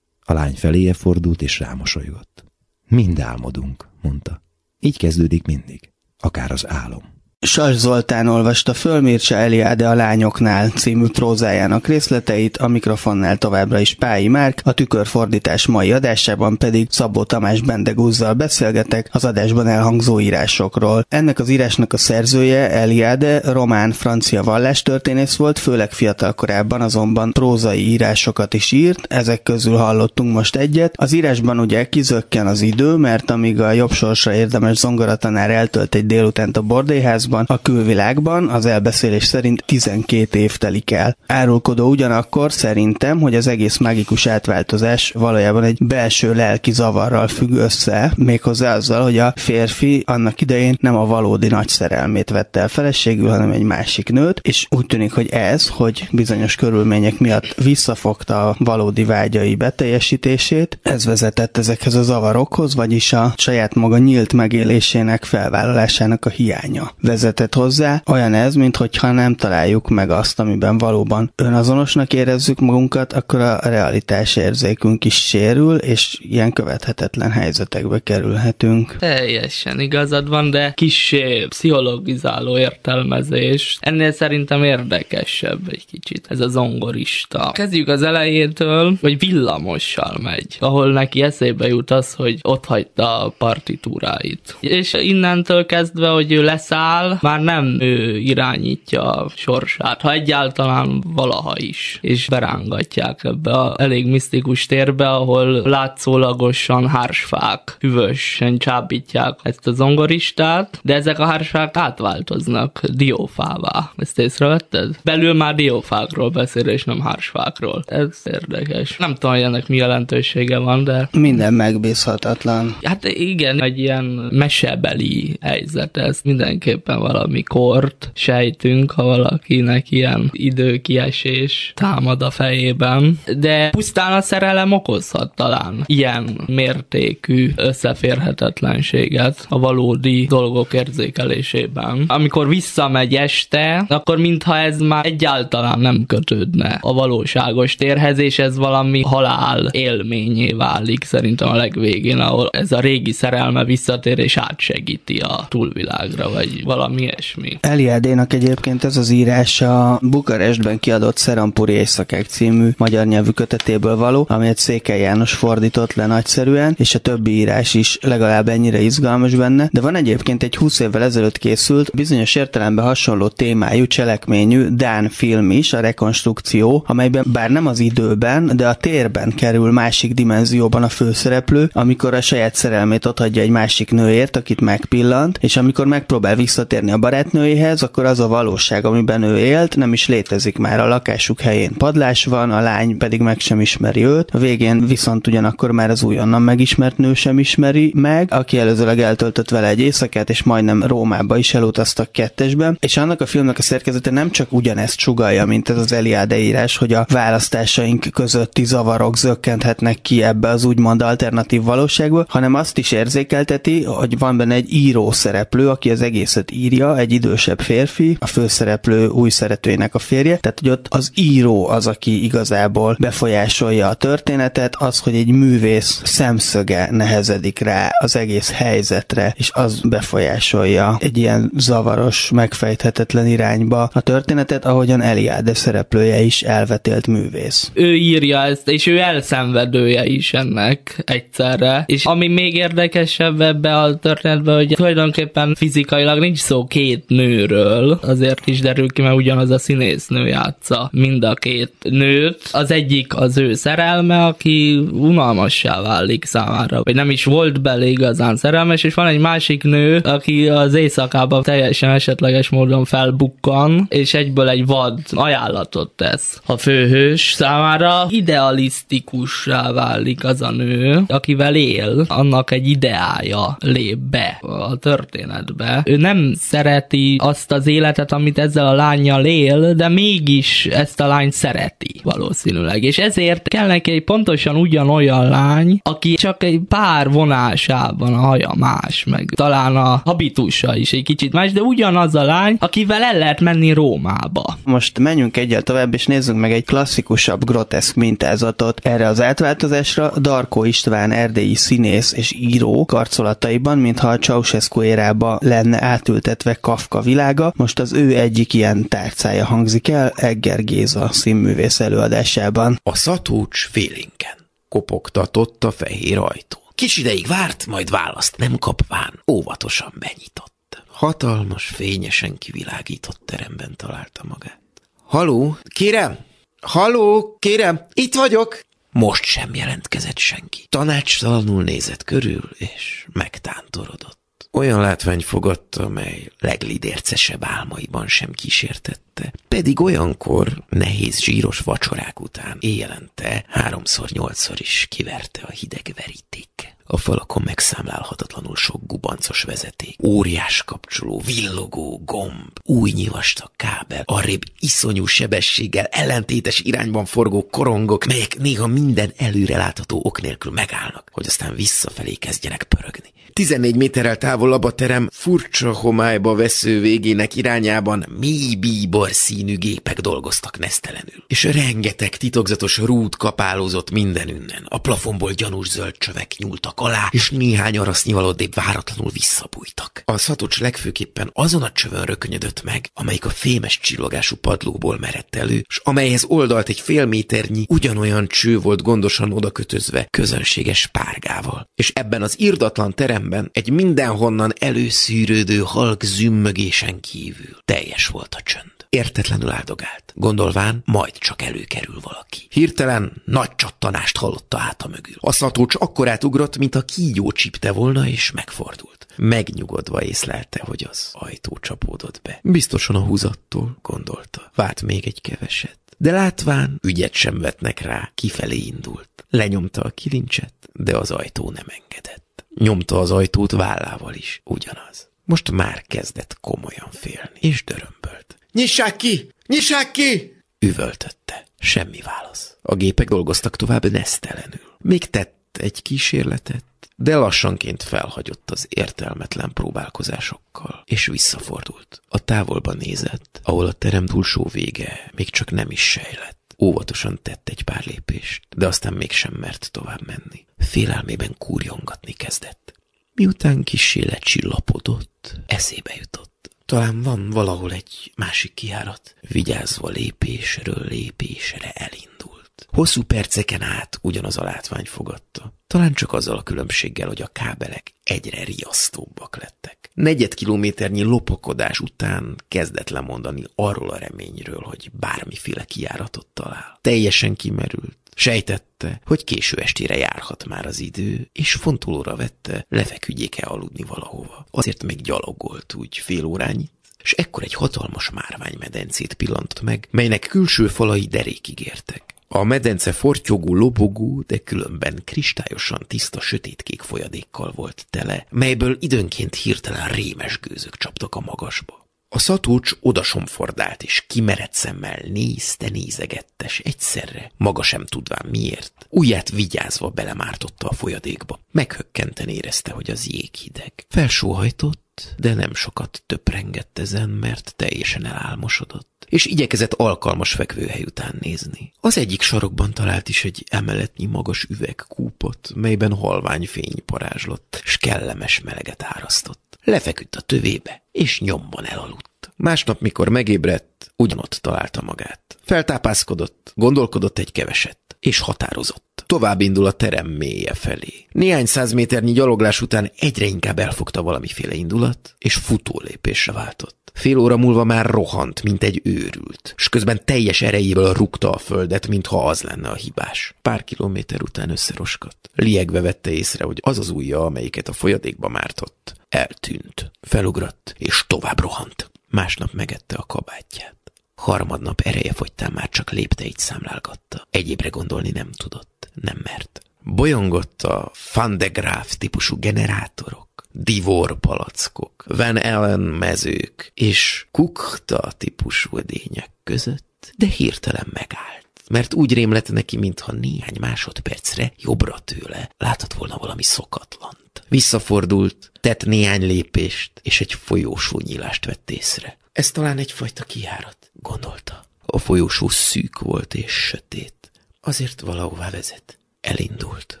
A lány feléje fordult és rámosolygott. Mind álmodunk, mondta. Így kezdődik mindig. Akár az álom. Sas Zoltán olvasta föl Mircea Eliade a lányoknál című prózájának részleteit, a mikrofonnál továbbra is Pályi Márk, a tükörfordítás mai adásában pedig Szabó Tamás Bendegúzzal beszélgetek az adásban elhangzó írásokról. Ennek az írásnak a szerzője Eliade román-francia vallástörténész volt, főleg fiatal korában azonban prózai írásokat is írt, ezek közül hallottunk most egyet. Az írásban ugye kizökken az idő, mert amíg a jobb sorsra érdemes zongoratanár eltölt egy délutánt a bordélyház házban. A külvilágban az elbeszélés szerint 12 év telik el. Árulkodó ugyanakkor szerintem, hogy az egész mágikus átváltozás valójában egy belső lelki zavarral függ össze, méghozzá azzal, hogy a férfi annak idején nem a valódi nagy szerelmét vette el feleségül, hanem egy másik nőt, és úgy tűnik, hogy ez, hogy bizonyos körülmények miatt visszafogta a valódi vágyai beteljesítését, ez vezetett ezekhez a zavarokhoz, vagyis a saját maga nyílt megélésének felvállalásának a hiánya vezetett hozzá. Olyan ez, mintha nem találjuk meg azt, amiben valóban önazonosnak érezzük magunkat, akkor a realitás érzékünk is sérül, és ilyen követhetetlen helyzetekbe kerülhetünk. Teljesen igazad van, de kis pszichologizáló értelmezés. Ennél szerintem érdekesebb egy kicsit ez a zongorista. Kezdjük az elejétől, hogy villamossal megy, ahol neki eszébe jut az, hogy ott hagyta a partitúráit. És innentől kezdve, hogy ő leszáll, már nem ő irányítja a sorsát, ha egyáltalán valaha is, és berángatják ebbe a elég misztikus térbe, ahol látszólagosan hársfák hűvösen csábítják ezt a zongoristát, de ezek a hársfák átváltoznak diófává. Ezt észrevetted? Belül már diófákról beszél, és nem hársfákról. Ez érdekes. Nem tudom, hogy ennek mi jelentősége van, de... Minden megbízhatatlan. Hát igen, egy ilyen mesebeli helyzet ez. Mindenképpen valami kort sejtünk, ha valakinek ilyen időkiesés támad a fejében. De pusztán a szerelem okozhat talán ilyen mértékű összeférhetetlenséget a valódi dolgok érzékelésében. Amikor visszamegy este, akkor mintha ez már egyáltalán nem kötődne a valóságos térhez, és ez valami halál élményé válik szerintem a legvégén, ahol ez a régi szerelme visszatér és átsegíti a túlvilágra, vagy valami ilyesmi. Eliádénak egyébként ez az írás a Bukarestben kiadott Szerampuri Éjszakák című magyar nyelvű kötetéből való, amelyet Székely János fordított le nagyszerűen, és a többi írás is legalább ennyire izgalmas benne, de van egyébként egy 20 évvel ezelőtt készült, bizonyos értelemben hasonló témájú, cselekményű Dán film is, a Rekonstrukció, amelyben bár nem az időben, de a térben kerül másik dimenzióban a főszereplő, amikor a saját szerelmét otthagyja egy másik nőért, akit megpillant, és amikor megpróbál visszatérni a barátnőjéhez, akkor az a valóság, amiben ő élt, nem is létezik már a lakásuk helyén. Padlás van, a lány pedig meg sem ismeri őt, a végén viszont ugyanakkor már az újonnan megismert nő sem ismeri meg, aki előzőleg eltöltött vele egy éjszakát, és majdnem Rómába is elutaztak kettesben, és annak a filmnek a szerkezete nem csak ugyanezt sugalja, mint ez az Eliade írás, hogy a választásaink közötti zavarok zökkenthetnek ki ebbe az úgymond alternatív valóságba, hanem azt is érzékelteti, hogy van benne egy író szereplő, aki az egészet írja, egy idősebb férfi, a főszereplő új szeretőjének a férje, tehát hogy ott az író az, aki igazából befolyásolja a történetet, az, hogy egy művész szemszöge nehezedik rá az egész helyzetre, és az befolyásolja egy ilyen zavaros, megfejthetetlen irányba a történetet, ahogyan Eliade szereplője is elvetélt művész. Ő írja ezt, és ő elszenvedője is ennek egyszerre. És ami még érdekesebb ebbe a történetbe, hogy tulajdonképpen fizikailag nincs szó két nőről, azért is derül ki, mert ugyanaz a színésznő játsza mind a két nőt. Az egyik az ő szerelme, aki unalmassá válik számára, vagy nem is volt belé igazán szerelmes, és van egy másik nő, aki az éjszakában teljesen esetleges módon felbukkan, és egyből egy vad ajánlatot tesz a főhős számára. Idealisztikussá válik az a nő, akivel él, annak egy ideája lép be a történetbe. Ő nem szereti azt az életet, amit ezzel a lányjal él, de mégis ezt a lány szereti valószínűleg. És ezért kell neki egy pontosan ugyanolyan lány, aki csak egy pár vonásában a haja más, meg talán a habitusa is egy kicsit más, de ugyanaz a lány, akivel el lehet menni Rómába. Most menjünk egyel tovább, és nézzünk meg egy klasszikusabb, groteszk mintázatot erre az átváltozásra. Darko István erdélyi színész és író karcolataiban, mintha a Ceausescu érába lenne átültetve Kafka világa. Most az ő egyik ilyen tárcája hangzik el Egger Géza színművész előadásában. A szatócs félinken kopogtatott a fehér ajtó. Kis ideig várt, majd választ nem kapván, óvatosan benyitott. Hatalmas, fényesen kivilágított teremben találta magát. Haló, kérem? Haló, kérem, itt vagyok! Most sem jelentkezett senki. Tanácstalanul nézett körül, és megtántorodott. Olyan látvány fogadta, mely leglidércesebb álmaiban sem kísértette. Pedig olyankor nehéz zsíros vacsorák után éjjelente háromszor, nyolcszor is kiverte a hideg veríték. A falakon megszámlálhatatlanul sok gubancos vezeték, óriás kapcsoló, villogó, gomb, új nyivastag kábel, arrébb iszonyú sebességgel ellentétes irányban forgó korongok, melyek néha minden előrelátható ok nélkül megállnak, hogy aztán visszafelé kezdjenek pörögni. 14 méterrel távolabb a terem furcsa homályba vesző végének irányában mély bíbor színű gépek dolgoztak nesztelenül. És rengeteg titokzatos rút kapálózott mindenünnen. A plafonból gyanús zöld csövek nyúltak alá, és néhány arasznyivalódébb váratlanul visszabújtak. A szatocs legfőképpen azon a csövön rökönyödött meg, amelyik a fémes csillogású padlóból merett elő, és amelyhez oldalt egy fél méternyi, ugyanolyan cső volt gondosan odakötözve, közönséges párgával. És ebben az irdatlan terem szemben egy mindenhonnan előszűrődő halk zümmögésen kívül teljes volt a csönd. Értetlenül áldogált, gondolván majd csak előkerül valaki. Hirtelen nagy csattanást hallotta át a mögül. A szatócs akkorát ugrott, mint a kígyó csipte volna, és megfordult. Megnyugodva észlelte, hogy az ajtó csapódott be. Biztosan a húzattól, gondolta. Várt még egy keveset. De látván, ügyet sem vetnek rá, kifelé indult. Lenyomta a kilincset, de az ajtó nem engedett. Nyomta az ajtót vállával is, ugyanaz. Most már kezdett komolyan félni, és dörömbölt. Nyissák ki! Nyissák ki! Üvöltötte. Semmi válasz. A gépek dolgoztak tovább nesztelenül. Még tett egy kísérletet, de lassanként felhagyott az értelmetlen próbálkozásokkal, és visszafordult. A távolban nézett, ahol a terem túlsó vége még csak nem is sejlett. Óvatosan tett egy pár lépést, de aztán mégsem mert tovább menni félelmében kúrjongatni kezdett. Miután kisé lecsillapodott, eszébe jutott. Talán van valahol egy másik kiárat. Vigyázva lépésről lépésre elindult. Hosszú perceken át ugyanaz a látvány fogadta. Talán csak azzal a különbséggel, hogy a kábelek egyre riasztóbbak lettek. Negyed kilométernyi lopakodás után kezdett lemondani arról a reményről, hogy bármiféle kiáratot talál. Teljesen kimerült, Sejtette, hogy késő estére járhat már az idő, és fontolóra vette, lefeküdjék-e aludni valahova. Azért még gyalogolt úgy fél órányit, és ekkor egy hatalmas márványmedencét pillantott meg, melynek külső falai derékig értek. A medence fortyogó, lobogó, de különben kristályosan tiszta sötétkék folyadékkal volt tele, melyből időnként hirtelen rémes gőzök csaptak a magasba. A szatócs odasomfordált, és kimerett szemmel nézte, nézegettes egyszerre, maga sem tudván miért. Ujját vigyázva belemártotta a folyadékba. Meghökkenten érezte, hogy az jég hideg. Felsóhajtott, de nem sokat töprengett ezen, mert teljesen elálmosodott, és igyekezett alkalmas fekvőhely után nézni. Az egyik sarokban talált is egy emeletnyi magas üvegkúpot, melyben halvány fény parázslott, s kellemes meleget árasztott. Lefeküdt a tövébe, és nyomban elaludt. Másnap, mikor megébredt, ugyanott találta magát. Feltápászkodott, gondolkodott egy keveset, és határozott. Tovább indul a terem mélye felé. Néhány száz méternyi gyaloglás után egyre inkább elfogta valamiféle indulat, és futólépésre váltott. Fél óra múlva már rohant, mint egy őrült, és közben teljes erejéből rúgta a földet, mintha az lenne a hibás. Pár kilométer után összeroskadt. Liegve vette észre, hogy az az ujja, amelyiket a folyadékba mártott, eltűnt. Felugrott, és tovább rohant. Másnap megette a kabátját. Harmadnap ereje fogytán már csak lépteit számlálgatta. Egyébre gondolni nem tudott, nem mert. Bolyongott a Van de Graaf típusú generátorok, divor palackok, Van Allen mezők és Kukta típusú edények között, de hirtelen megállt mert úgy rémlett neki, mintha néhány másodpercre jobbra tőle láthat volna valami szokatlant. Visszafordult, tett néhány lépést, és egy folyósó nyílást vett észre. Ez talán egyfajta kiárat, gondolta. A folyósó szűk volt és sötét. Azért valahová vezet. Elindult.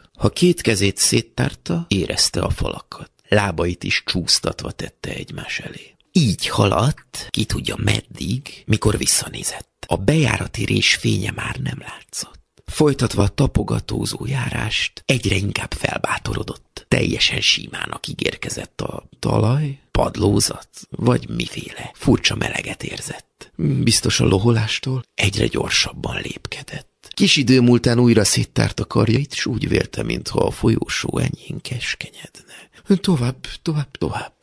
Ha két kezét széttárta, érezte a falakat lábait is csúsztatva tette egymás elé. Így haladt, ki tudja meddig, mikor visszanézett. A bejárati rés fénye már nem látszott. Folytatva a tapogatózó járást, egyre inkább felbátorodott. Teljesen símának ígérkezett a talaj, padlózat, vagy miféle. Furcsa meleget érzett. Biztos a loholástól egyre gyorsabban lépkedett. Kis idő múltán újra széttárt a karjait, s úgy vélte, mintha a folyósó enyhén keskenyedne. Tovább, tovább, tovább.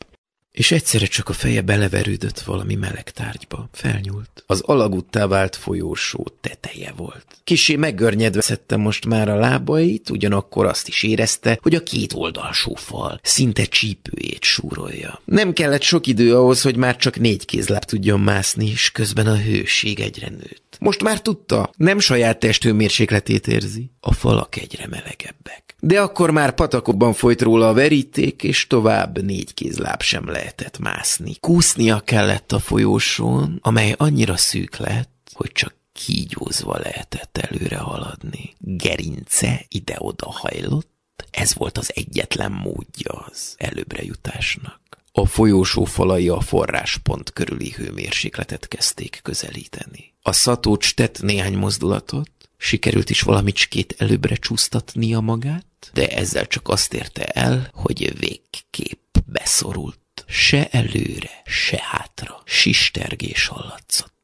És egyszerre csak a feje beleverődött valami meleg tárgyba. Felnyúlt. Az alagúttá vált folyósó teteje volt. Kisé meggörnyedve szedte most már a lábait, ugyanakkor azt is érezte, hogy a két oldalsó fal szinte csípőjét súrolja. Nem kellett sok idő ahhoz, hogy már csak négy kézláb tudjon mászni, és közben a hőség egyre nőtt. Most már tudta, nem saját testhőmérsékletét érzi, a falak egyre melegebbek. De akkor már patakokban folyt róla a veríték, és tovább négy kézláb sem lehetett mászni. Kúsznia kellett a folyósón, amely annyira szűk lett, hogy csak kígyózva lehetett előre haladni. Gerince ide-oda hajlott, ez volt az egyetlen módja az előbbre jutásnak. A folyósó falai a forráspont körüli hőmérsékletet kezdték közelíteni. A szatócs tett néhány mozdulatot, sikerült is valamicskét előbbre csúsztatnia magát, de ezzel csak azt érte el, hogy végképp beszorult. Se előre, se hátra, sistergés hallatszott.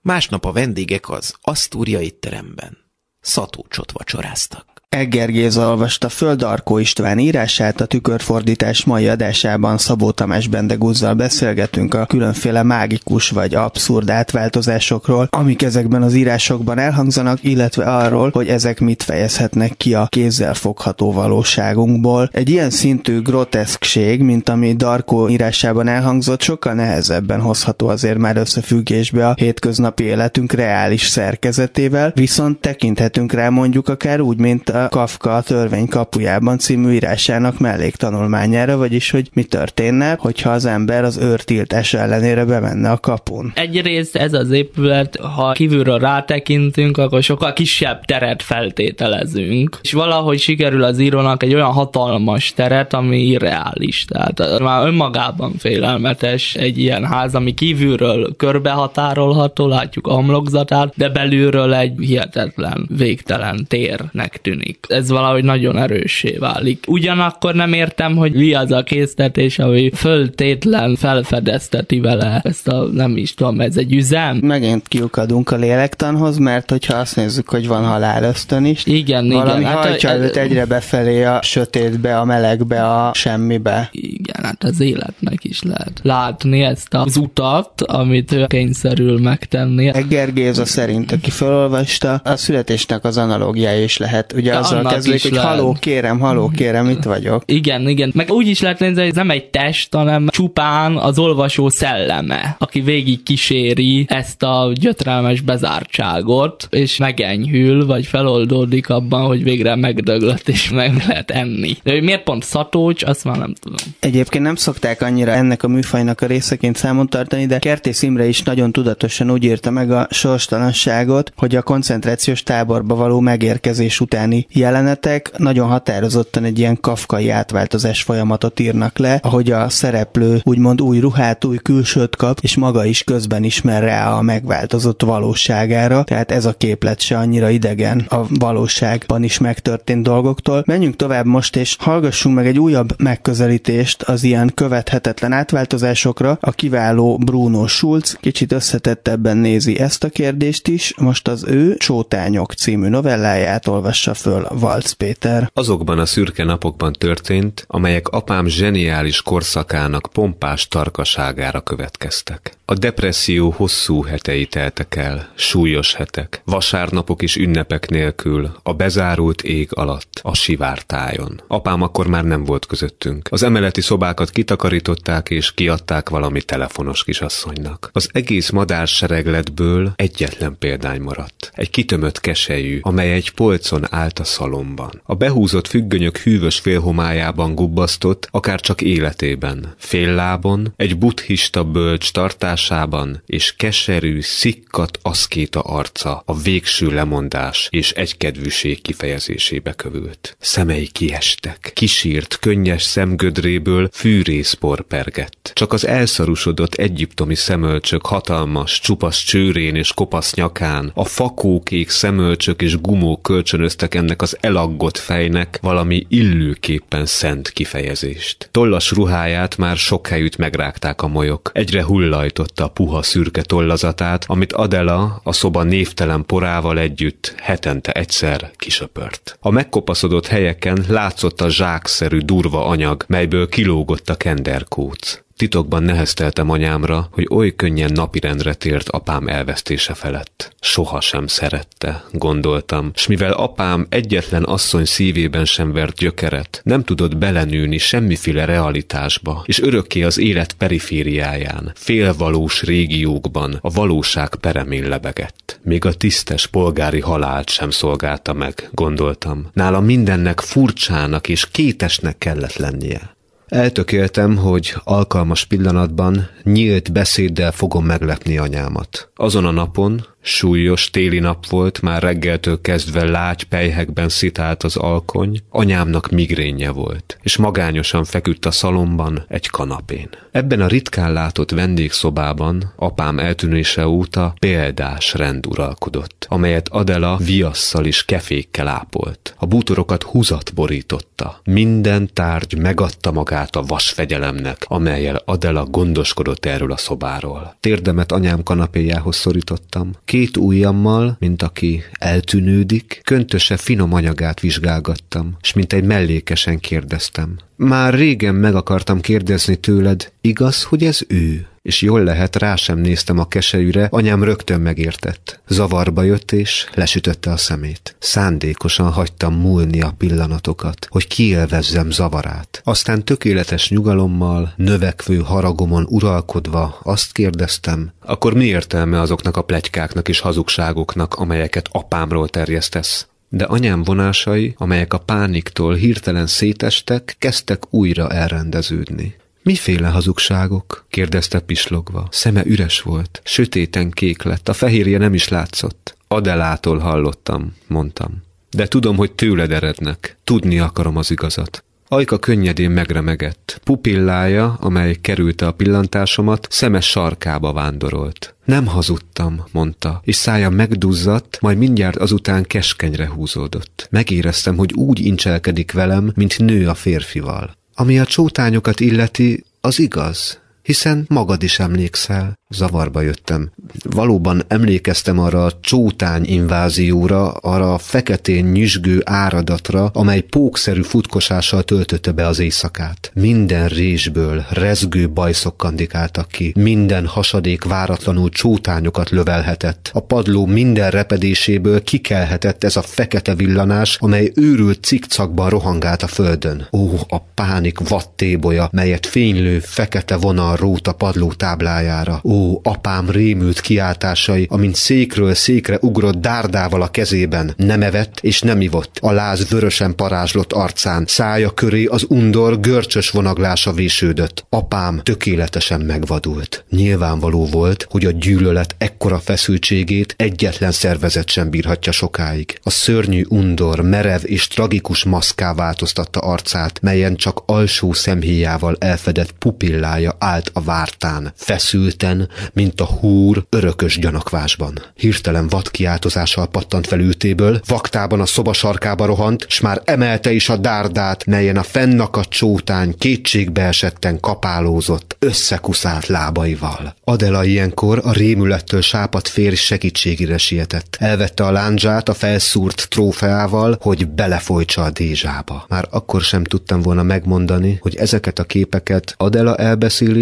Másnap a vendégek az Asztúria étteremben szatócsot vacsoráztak. Egger Géza olvasta föl Darkó István írását, a tükörfordítás mai adásában Szabó Tamás Bendegúzzal beszélgetünk a különféle mágikus vagy abszurd átváltozásokról, amik ezekben az írásokban elhangzanak, illetve arról, hogy ezek mit fejezhetnek ki a kézzel fogható valóságunkból. Egy ilyen szintű groteszkség, mint ami Darkó írásában elhangzott, sokkal nehezebben hozható azért már összefüggésbe a hétköznapi életünk reális szerkezetével, viszont tekinthetünk rá mondjuk akár úgy, mint a Kafka a törvény kapujában című írásának melléktanulmányára, vagyis hogy mi történne, hogyha az ember az őrtiltás ellenére bemenne a kapun. Egyrészt ez az épület, ha kívülről rátekintünk, akkor sokkal kisebb teret feltételezünk, és valahogy sikerül az írónak egy olyan hatalmas teret, ami irreális. Tehát már önmagában félelmetes egy ilyen ház, ami kívülről körbehatárolható, látjuk a homlokzatát, de belülről egy hihetetlen, végtelen térnek tűnik tűnik. Ez valahogy nagyon erőssé válik. Ugyanakkor nem értem, hogy mi az a késztetés, ami föltétlen felfedezteti vele ezt a, nem is tudom, ez egy üzem. Megint kiukadunk a lélektanhoz, mert hogyha azt nézzük, hogy van halál ösztön is, igen, valami igen. hajtja hát, őt egyre befelé a sötétbe, a melegbe, a semmibe. Igen, hát az életnek is lehet látni ezt az utat, amit ő kényszerül megtenni. Egger Géza szerint, aki felolvasta, a születésnek az analógiája is lehet. Ugye azzal kezdődik, hogy lehet. haló kérem, haló kérem, itt vagyok. Igen, igen. Meg úgy is lehet nézni, hogy ez nem egy test, hanem csupán az olvasó szelleme, aki végig kíséri ezt a gyötrelmes bezártságot, és megenyhül, vagy feloldódik abban, hogy végre megdöglött, és meg lehet enni. De hogy miért pont szatócs, azt már nem tudom. Egyébként nem szokták annyira ennek a műfajnak a részeként számon tartani, de Kertész Imre is nagyon tudatosan úgy írta meg a sorstalanságot, hogy a koncentrációs táborba való megérkezés utáni jelenetek nagyon határozottan egy ilyen kafkai átváltozás folyamatot írnak le, ahogy a szereplő úgymond új ruhát, új külsőt kap, és maga is közben ismer rá a megváltozott valóságára, tehát ez a képlet se annyira idegen a valóságban is megtörtént dolgoktól. Menjünk tovább most, és hallgassunk meg egy újabb megközelítést az ilyen követhetetlen átváltozásokra. A kiváló Bruno Schulz kicsit összetettebben nézi ezt a kérdést is, most az ő Csótányok című novelláját olvassa föl Valc Péter. Azokban a szürke napokban történt, amelyek apám zseniális korszakának pompás tarkaságára következtek. A depresszió hosszú hetei teltek el, súlyos hetek, vasárnapok és ünnepek nélkül, a bezárult ég alatt, a sivártájon. Apám akkor már nem volt közöttünk. Az emeleti szobákat kitakarították és kiadták valami telefonos kisasszonynak. Az egész madárseregletből egyetlen példány maradt. Egy kitömött keselyű, amely egy polcon állt a szalomban. A behúzott függönyök hűvös félhomájában gubbasztott, akár csak életében. Féllábon, egy buddhista bölcs tartásában, és keserű, szikkat aszkéta arca a végső lemondás és egykedvűség kifejezésébe kövült. Szemei kiestek, kisírt, könnyes szemgödréből fűrészpor pergett. Csak az elszarusodott egyiptomi szemölcsök hatalmas, csupasz csőrén és kopasz nyakán, a fakókék szemölcsök és gumók kölcsönöztek ennek az elaggott fejnek valami illőképpen szent kifejezést. Tollas ruháját már sok helyütt megrágták a molyok. Egyre hullajtotta a puha szürke tollazatát, amit Adela a szoba névtelen porával együtt hetente egyszer kisöpört. A megkopaszodott helyeken látszott a zsákszerű durva anyag, melyből kilógott a kenderkóc. Titokban nehezteltem anyámra, hogy oly könnyen napirendre tért apám elvesztése felett. Soha sem szerette, gondoltam, s mivel apám egyetlen asszony szívében sem vert gyökeret, nem tudott belenőni semmiféle realitásba, és örökké az élet perifériáján, félvalós régiókban a valóság peremén lebegett. Még a tisztes polgári halált sem szolgálta meg, gondoltam. Nála mindennek furcsának és kétesnek kellett lennie. Eltökéltem, hogy alkalmas pillanatban nyílt beszéddel fogom meglepni anyámat. Azon a napon Súlyos téli nap volt, már reggeltől kezdve lágy pejhekben szitált az alkony, anyámnak migrénje volt, és magányosan feküdt a szalomban egy kanapén. Ebben a ritkán látott vendégszobában apám eltűnése óta példás rend uralkodott, amelyet Adela viasszal és kefékkel ápolt. A bútorokat húzat borította. Minden tárgy megadta magát a vasfegyelemnek, amelyel Adela gondoskodott erről a szobáról. Térdemet anyám kanapéjához szorítottam, Két ujjammal, mint aki eltűnődik, köntöse finom anyagát vizsgálgattam, s mint egy mellékesen kérdeztem. Már régen meg akartam kérdezni tőled, igaz, hogy ez ő? És jól lehet, rá sem néztem a keselyűre, anyám rögtön megértett. Zavarba jött, és lesütötte a szemét. Szándékosan hagytam múlni a pillanatokat, hogy kielvezzem zavarát. Aztán tökéletes nyugalommal, növekvő haragomon uralkodva azt kérdeztem, akkor mi értelme azoknak a plegykáknak és hazugságoknak, amelyeket apámról terjesztesz? De anyám vonásai, amelyek a pániktól hirtelen szétestek, kezdtek újra elrendeződni. Miféle hazugságok? kérdezte pislogva. Szeme üres volt, sötéten kék lett, a fehérje nem is látszott. Adelától hallottam, mondtam. De tudom, hogy tőled erednek. Tudni akarom az igazat. Ajka könnyedén megremegett. Pupillája, amely kerülte a pillantásomat, szeme sarkába vándorolt. Nem hazudtam, mondta, és szája megduzzadt, majd mindjárt azután keskenyre húzódott. Megéreztem, hogy úgy incselkedik velem, mint nő a férfival. Ami a csótányokat illeti, az igaz, hiszen magad is emlékszel. Zavarba jöttem. Valóban emlékeztem arra a csótány invázióra, arra a feketén nyüzsgő áradatra, amely pókszerű futkosással töltötte be az éjszakát. Minden résből rezgő bajszok kandikáltak ki, minden hasadék váratlanul csótányokat lövelhetett. A padló minden repedéséből kikelhetett ez a fekete villanás, amely őrült cikcakban rohangált a földön. Ó, a pánik vattébolya, melyet fénylő fekete vonal rót a padló táblájára. Ó, apám rémült kiáltásai, amint székről székre ugrott dárdával a kezében. Nem evett és nem ivott. A láz vörösen parázslott arcán. Szája köré az undor görcsös vonaglása vésődött. Apám tökéletesen megvadult. Nyilvánvaló volt, hogy a gyűlölet ekkora feszültségét egyetlen szervezet sem bírhatja sokáig. A szörnyű undor merev és tragikus maszká változtatta arcát, melyen csak alsó szemhéjával elfedett pupillája állt a vártán. Feszülten, mint a húr örökös gyanakvásban. Hirtelen vad kiáltozással pattant fel ültéből, vaktában a szoba sarkába rohant, s már emelte is a dárdát, melyen a fennakadt csótány kétségbe esetten kapálózott, összekuszált lábaival. Adela ilyenkor a rémülettől sápat férj segítségére sietett. Elvette a lándzsát a felszúrt trófeával, hogy belefolytsa a dézsába. Már akkor sem tudtam volna megmondani, hogy ezeket a képeket Adela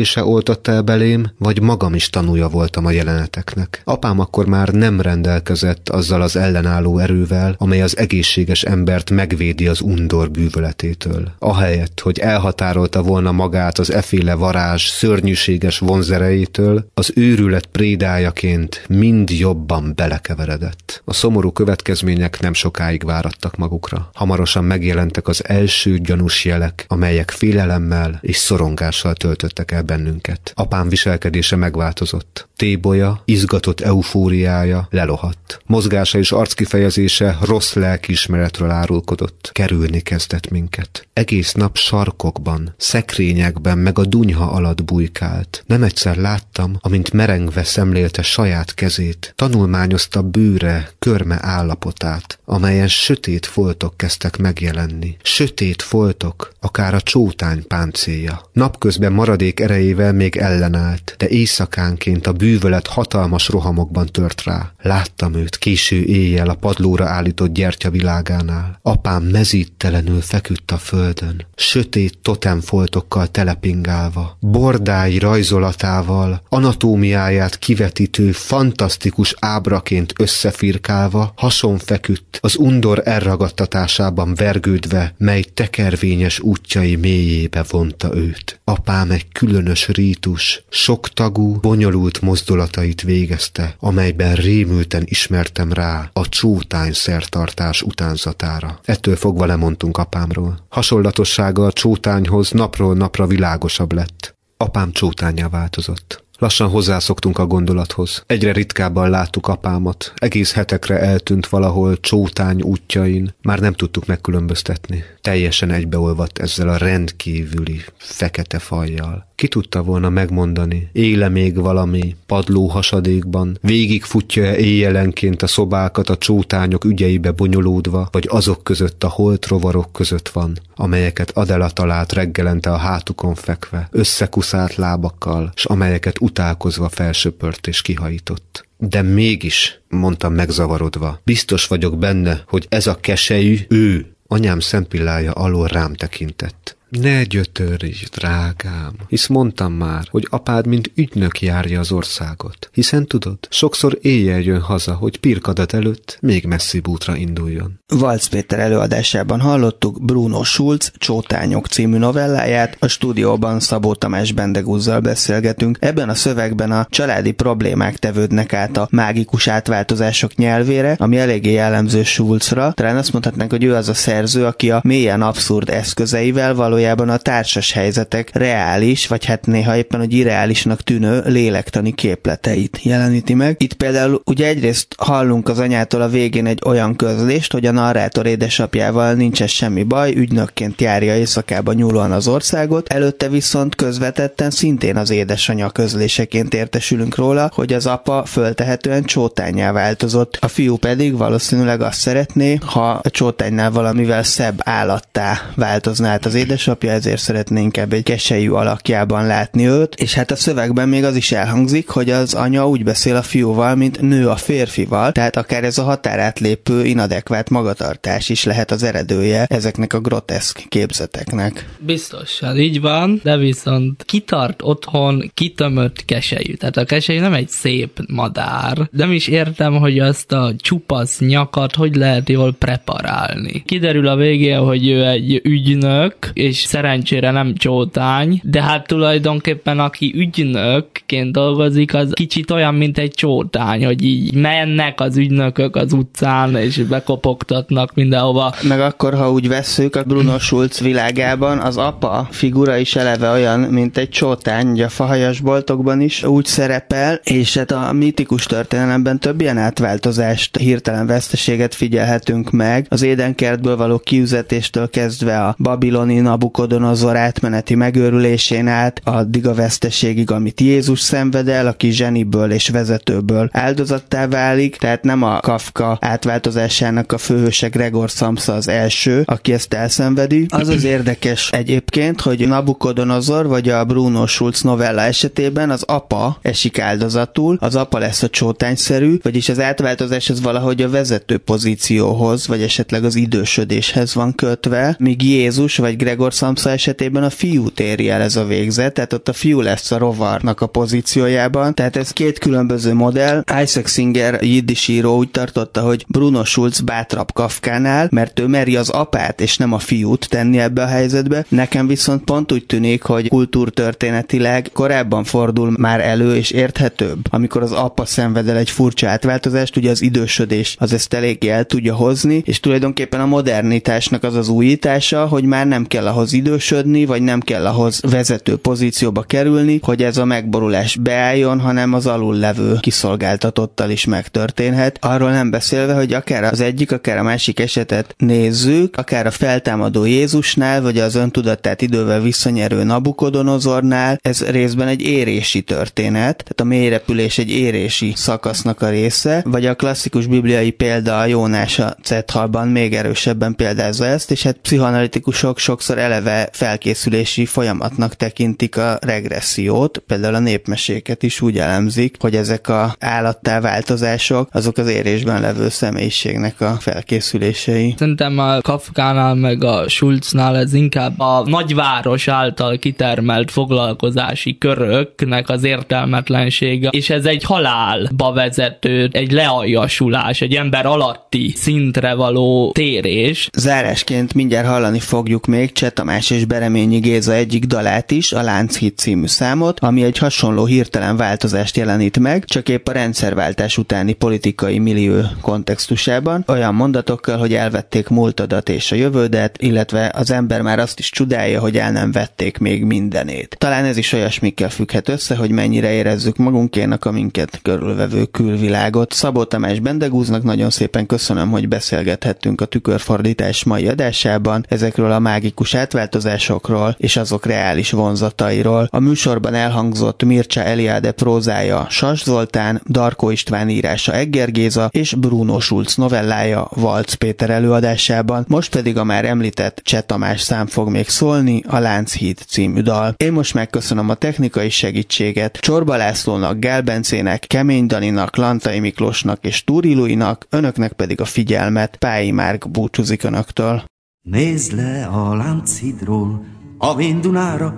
elbeszélése oltotta el belém, vagy magam is tanúja voltam a jeleneteknek. Apám akkor már nem rendelkezett azzal az ellenálló erővel, amely az egészséges embert megvédi az undor bűvöletétől. Ahelyett, hogy elhatárolta volna magát az eféle varázs szörnyűséges vonzerejétől, az őrület prédájaként mind jobban belekeveredett. A szomorú következmények nem sokáig várattak magukra. Hamarosan megjelentek az első gyanús jelek, amelyek félelemmel és szorongással töltöttek el bennünket. Apám viselkedése megváltozott. Tébolya, izgatott eufóriája lelohadt. Mozgása és arckifejezése rossz lelkiismeretről árulkodott. Kerülni kezdett minket. Egész nap sarkokban, szekrényekben meg a dunyha alatt bujkált. Nem egyszer láttam, amint merengve szemlélte saját kezét. Tanulmányozta bőre, körme állapotát, amelyen sötét foltok kezdtek megjelenni. Sötét foltok, akár a csótány páncéja. Napközben maradék erejével még ellenállt, de éjszakánként a bűvölet hatalmas rohamokban tört rá. Láttam őt késő éjjel a padlóra állított gyertya világánál. Apám mezítelenül feküdt a földön, sötét totemfoltokkal telepingálva, bordáj rajzolatával, anatómiáját kivetítő, fantasztikus ábraként összefirkálva, hason feküdt, az undor elragadtatásában vergődve, mely tekervényes útjai mélyébe vonta őt. Apám egy különös rítus, sok tagú, bonyolult mozdulatait végezte, amelyben rémülten ismertem rá a csótány szertartás utánzatára. Ettől fogva lemondtunk apámról. Hasonlatossága a csótányhoz napról napra világosabb lett. Apám csótányá változott. Lassan hozzászoktunk a gondolathoz. Egyre ritkábban láttuk apámat. Egész hetekre eltűnt valahol csótány útjain. Már nem tudtuk megkülönböztetni. Teljesen egybeolvadt ezzel a rendkívüli fekete fajjal. Ki tudta volna megmondani, éle még valami padló hasadékban, végigfutja-e éjjelenként a szobákat a csótányok ügyeibe bonyolódva, vagy azok között a holt rovarok között van, amelyeket Adela talált reggelente a hátukon fekve, összekuszált lábakkal, s amelyeket utálkozva felsöpört és kihajított. De mégis, mondtam megzavarodva, biztos vagyok benne, hogy ez a keselyű ő, anyám szempillája alól rám tekintett. Ne gyötörj, drágám, hisz mondtam már, hogy apád mint ügynök járja az országot. Hiszen tudod, sokszor éjjel jön haza, hogy pirkadat előtt még messzi útra induljon. Valc Péter előadásában hallottuk Bruno Schulz Csótányok című novelláját, a stúdióban Szabó Tamás Bendegúzzal beszélgetünk. Ebben a szövegben a családi problémák tevődnek át a mágikus átváltozások nyelvére, ami eléggé jellemző Schulzra. Talán azt mondhatnánk, hogy ő az a szerző, aki a mélyen abszurd eszközeivel valójában valójában a társas helyzetek reális, vagy hát néha éppen, hogy irreálisnak tűnő lélektani képleteit jeleníti meg. Itt például ugye egyrészt hallunk az anyától a végén egy olyan közlést, hogy a narrátor édesapjával nincs semmi baj, ügynökként járja éjszakába nyúlóan az országot, előtte viszont közvetetten szintén az édesanyja közléseként értesülünk róla, hogy az apa föltehetően csótányá változott, a fiú pedig valószínűleg azt szeretné, ha a csótánynál valamivel szebb állattá változná át az édesapja, édesapja, ezért szeretné inkább egy keselyű alakjában látni őt, és hát a szövegben még az is elhangzik, hogy az anya úgy beszél a fiúval, mint nő a férfival, tehát akár ez a határátlépő, inadekvát magatartás is lehet az eredője ezeknek a groteszk képzeteknek. Biztosan így van, de viszont kitart otthon kitömött keselyű. Tehát a keselyű nem egy szép madár. Nem is értem, hogy azt a csupasz nyakat hogy lehet jól preparálni. Kiderül a végén, hogy ő egy ügynök, és szerencsére nem csótány, de hát tulajdonképpen aki ügynökként dolgozik, az kicsit olyan, mint egy csótány, hogy így mennek az ügynökök az utcán, és bekopogtatnak mindenhova. Meg akkor, ha úgy vesszük, a Bruno Schulz világában az apa figura is eleve olyan, mint egy csótány, ugye a fahajas boltokban is úgy szerepel, és hát a mítikus történelemben több ilyen átváltozást, hirtelen veszteséget figyelhetünk meg. Az édenkertből való kiüzetéstől kezdve a babiloni Nabuk Nabukodonozor átmeneti megőrülésén át addig a veszteségig, amit Jézus szenved el, aki zseniből és vezetőből áldozattá válik, tehát nem a Kafka átváltozásának a főhőse Gregor Samsa az első, aki ezt elszenvedi. Az az érdekes egyébként, hogy Nabukodonozor vagy a Bruno Schulz novella esetében az apa esik áldozatul, az apa lesz a csótányszerű, vagyis az átváltozás az valahogy a vezető pozícióhoz, vagy esetleg az idősödéshez van kötve, míg Jézus vagy Gregor Samsa esetében a fiú éri el ez a végzet, tehát ott a fiú lesz a rovarnak a pozíciójában, tehát ez két különböző modell. Isaac Singer jiddis író úgy tartotta, hogy Bruno Schulz bátrabb Kafkánál, mert ő meri az apát és nem a fiút tenni ebbe a helyzetbe. Nekem viszont pont úgy tűnik, hogy kultúrtörténetileg korábban fordul már elő és érthetőbb, amikor az apa szenved el egy furcsa átváltozást, ugye az idősödés az ezt eléggé el tudja hozni, és tulajdonképpen a modernitásnak az az újítása, hogy már nem kell ahhoz idősödni, vagy nem kell ahhoz vezető pozícióba kerülni, hogy ez a megborulás beálljon, hanem az alul levő kiszolgáltatottal is megtörténhet. Arról nem beszélve, hogy akár az egyik, akár a másik esetet nézzük, akár a feltámadó Jézusnál, vagy az öntudatát idővel visszanyerő Nabukodonozornál, ez részben egy érési történet, tehát a mélyrepülés egy érési szakasznak a része, vagy a klasszikus bibliai példa a Jónás a Cethalban még erősebben példázza ezt, és hát pszichoanalitikusok sokszor ele eleve felkészülési folyamatnak tekintik a regressziót, például a népmeséket is úgy elemzik, hogy ezek a állattá változások, azok az érésben levő személyiségnek a felkészülései. Szerintem a Kafkánál meg a Schulznál ez inkább a nagyváros által kitermelt foglalkozási köröknek az értelmetlensége, és ez egy halálba vezető, egy lealjasulás, egy ember alatti szintre való térés. Zárásként mindjárt hallani fogjuk még Cseh Tamás és Bereményi Géza egyik dalát is, a Lánchíd című számot, ami egy hasonló hirtelen változást jelenít meg, csak épp a rendszerváltás utáni politikai millió kontextusában, olyan mondatokkal, hogy elvették múltadat és a jövődet, illetve az ember már azt is csodálja, hogy el nem vették még mindenét. Talán ez is olyasmikkel függhet össze, hogy mennyire érezzük magunkénak a minket körülvevő külvilágot. Szabó Tamás Bendegúznak nagyon szépen köszönöm, hogy beszélgethettünk a tükörfordítás mai adásában ezekről a mágikus átváltozásokról és azok reális vonzatairól. A műsorban elhangzott Mircea Eliade prózája Sas Zoltán, Darko István írása Egger Géza és Bruno Schulz novellája Valc Péter előadásában, most pedig a már említett Cseh Tamás szám fog még szólni, a Lánchíd című dal. Én most megköszönöm a technikai segítséget Csorba Lászlónak, Gál Bencének, Kemény Daninak, Lantai Miklósnak és Túri Luinak, önöknek pedig a figyelmet. Pályi Márk búcsúzik önöktől. Nézd le a Lánchídról, a Véndunára,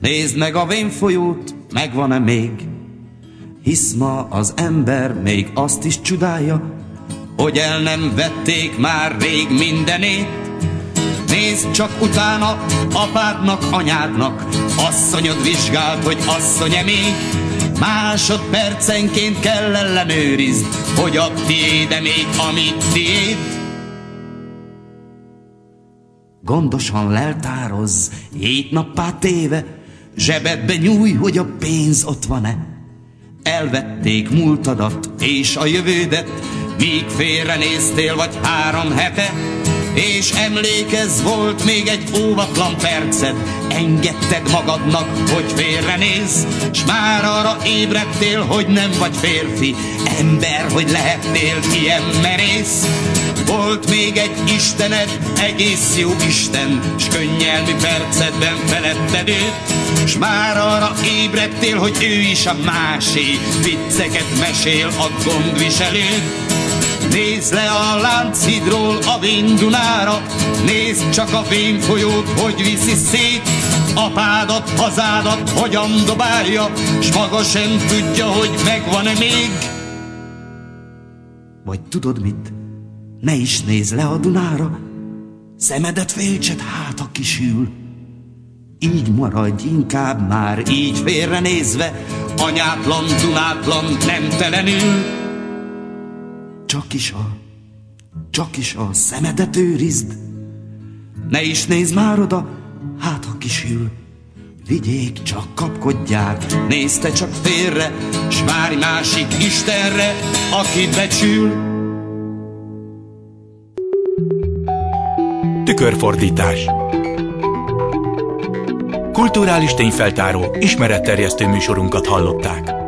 nézd meg a Vén folyót, megvan-e még? Hisz ma az ember még azt is csodálja, hogy el nem vették már rég mindenét. Nézd csak utána apádnak, anyádnak, asszonyod vizsgált, hogy asszony-e még. Másodpercenként kell ellenőrizd, hogy a tiéd még, amit tiéd. Gondosan leltározz, hét nappá téve, zsebedbe nyúj, hogy a pénz ott van-e. Elvették múltadat és a jövődet, míg félrenéztél vagy három hete, és emlékezz, volt még egy óvatlan perced, engedted magadnak, hogy félrenéz, s már arra ébredtél, hogy nem vagy férfi, ember, hogy lehetnél ilyen merész. Volt még egy Istened, egész jó Isten, s könnyelmi percedben feletted őt, s már arra ébredtél, hogy ő is a másé, vicceket mesél a gondviselő. Nézd le a Lánchidról a Vén Dunára, nézd csak a Vén folyót, hogy viszi szét, apádat, hazádat hogyan dobálja, s maga sem tudja, hogy megvan-e még. Vagy tudod mit? Ne is nézz le a Dunára, szemedet félcsed hát, a kisül. Így maradj inkább már így félrenézve, anyátlan, dunátlan, nem telenül. Csak is a, csak is a szemedet őrizd. Ne is nézd már oda, hát ha kisül. Vigyék, csak kapkodják, nézte csak félre, s várj másik Istenre, aki becsül. Tükörfordítás Kulturális tényfeltáró, ismeretterjesztő műsorunkat hallották.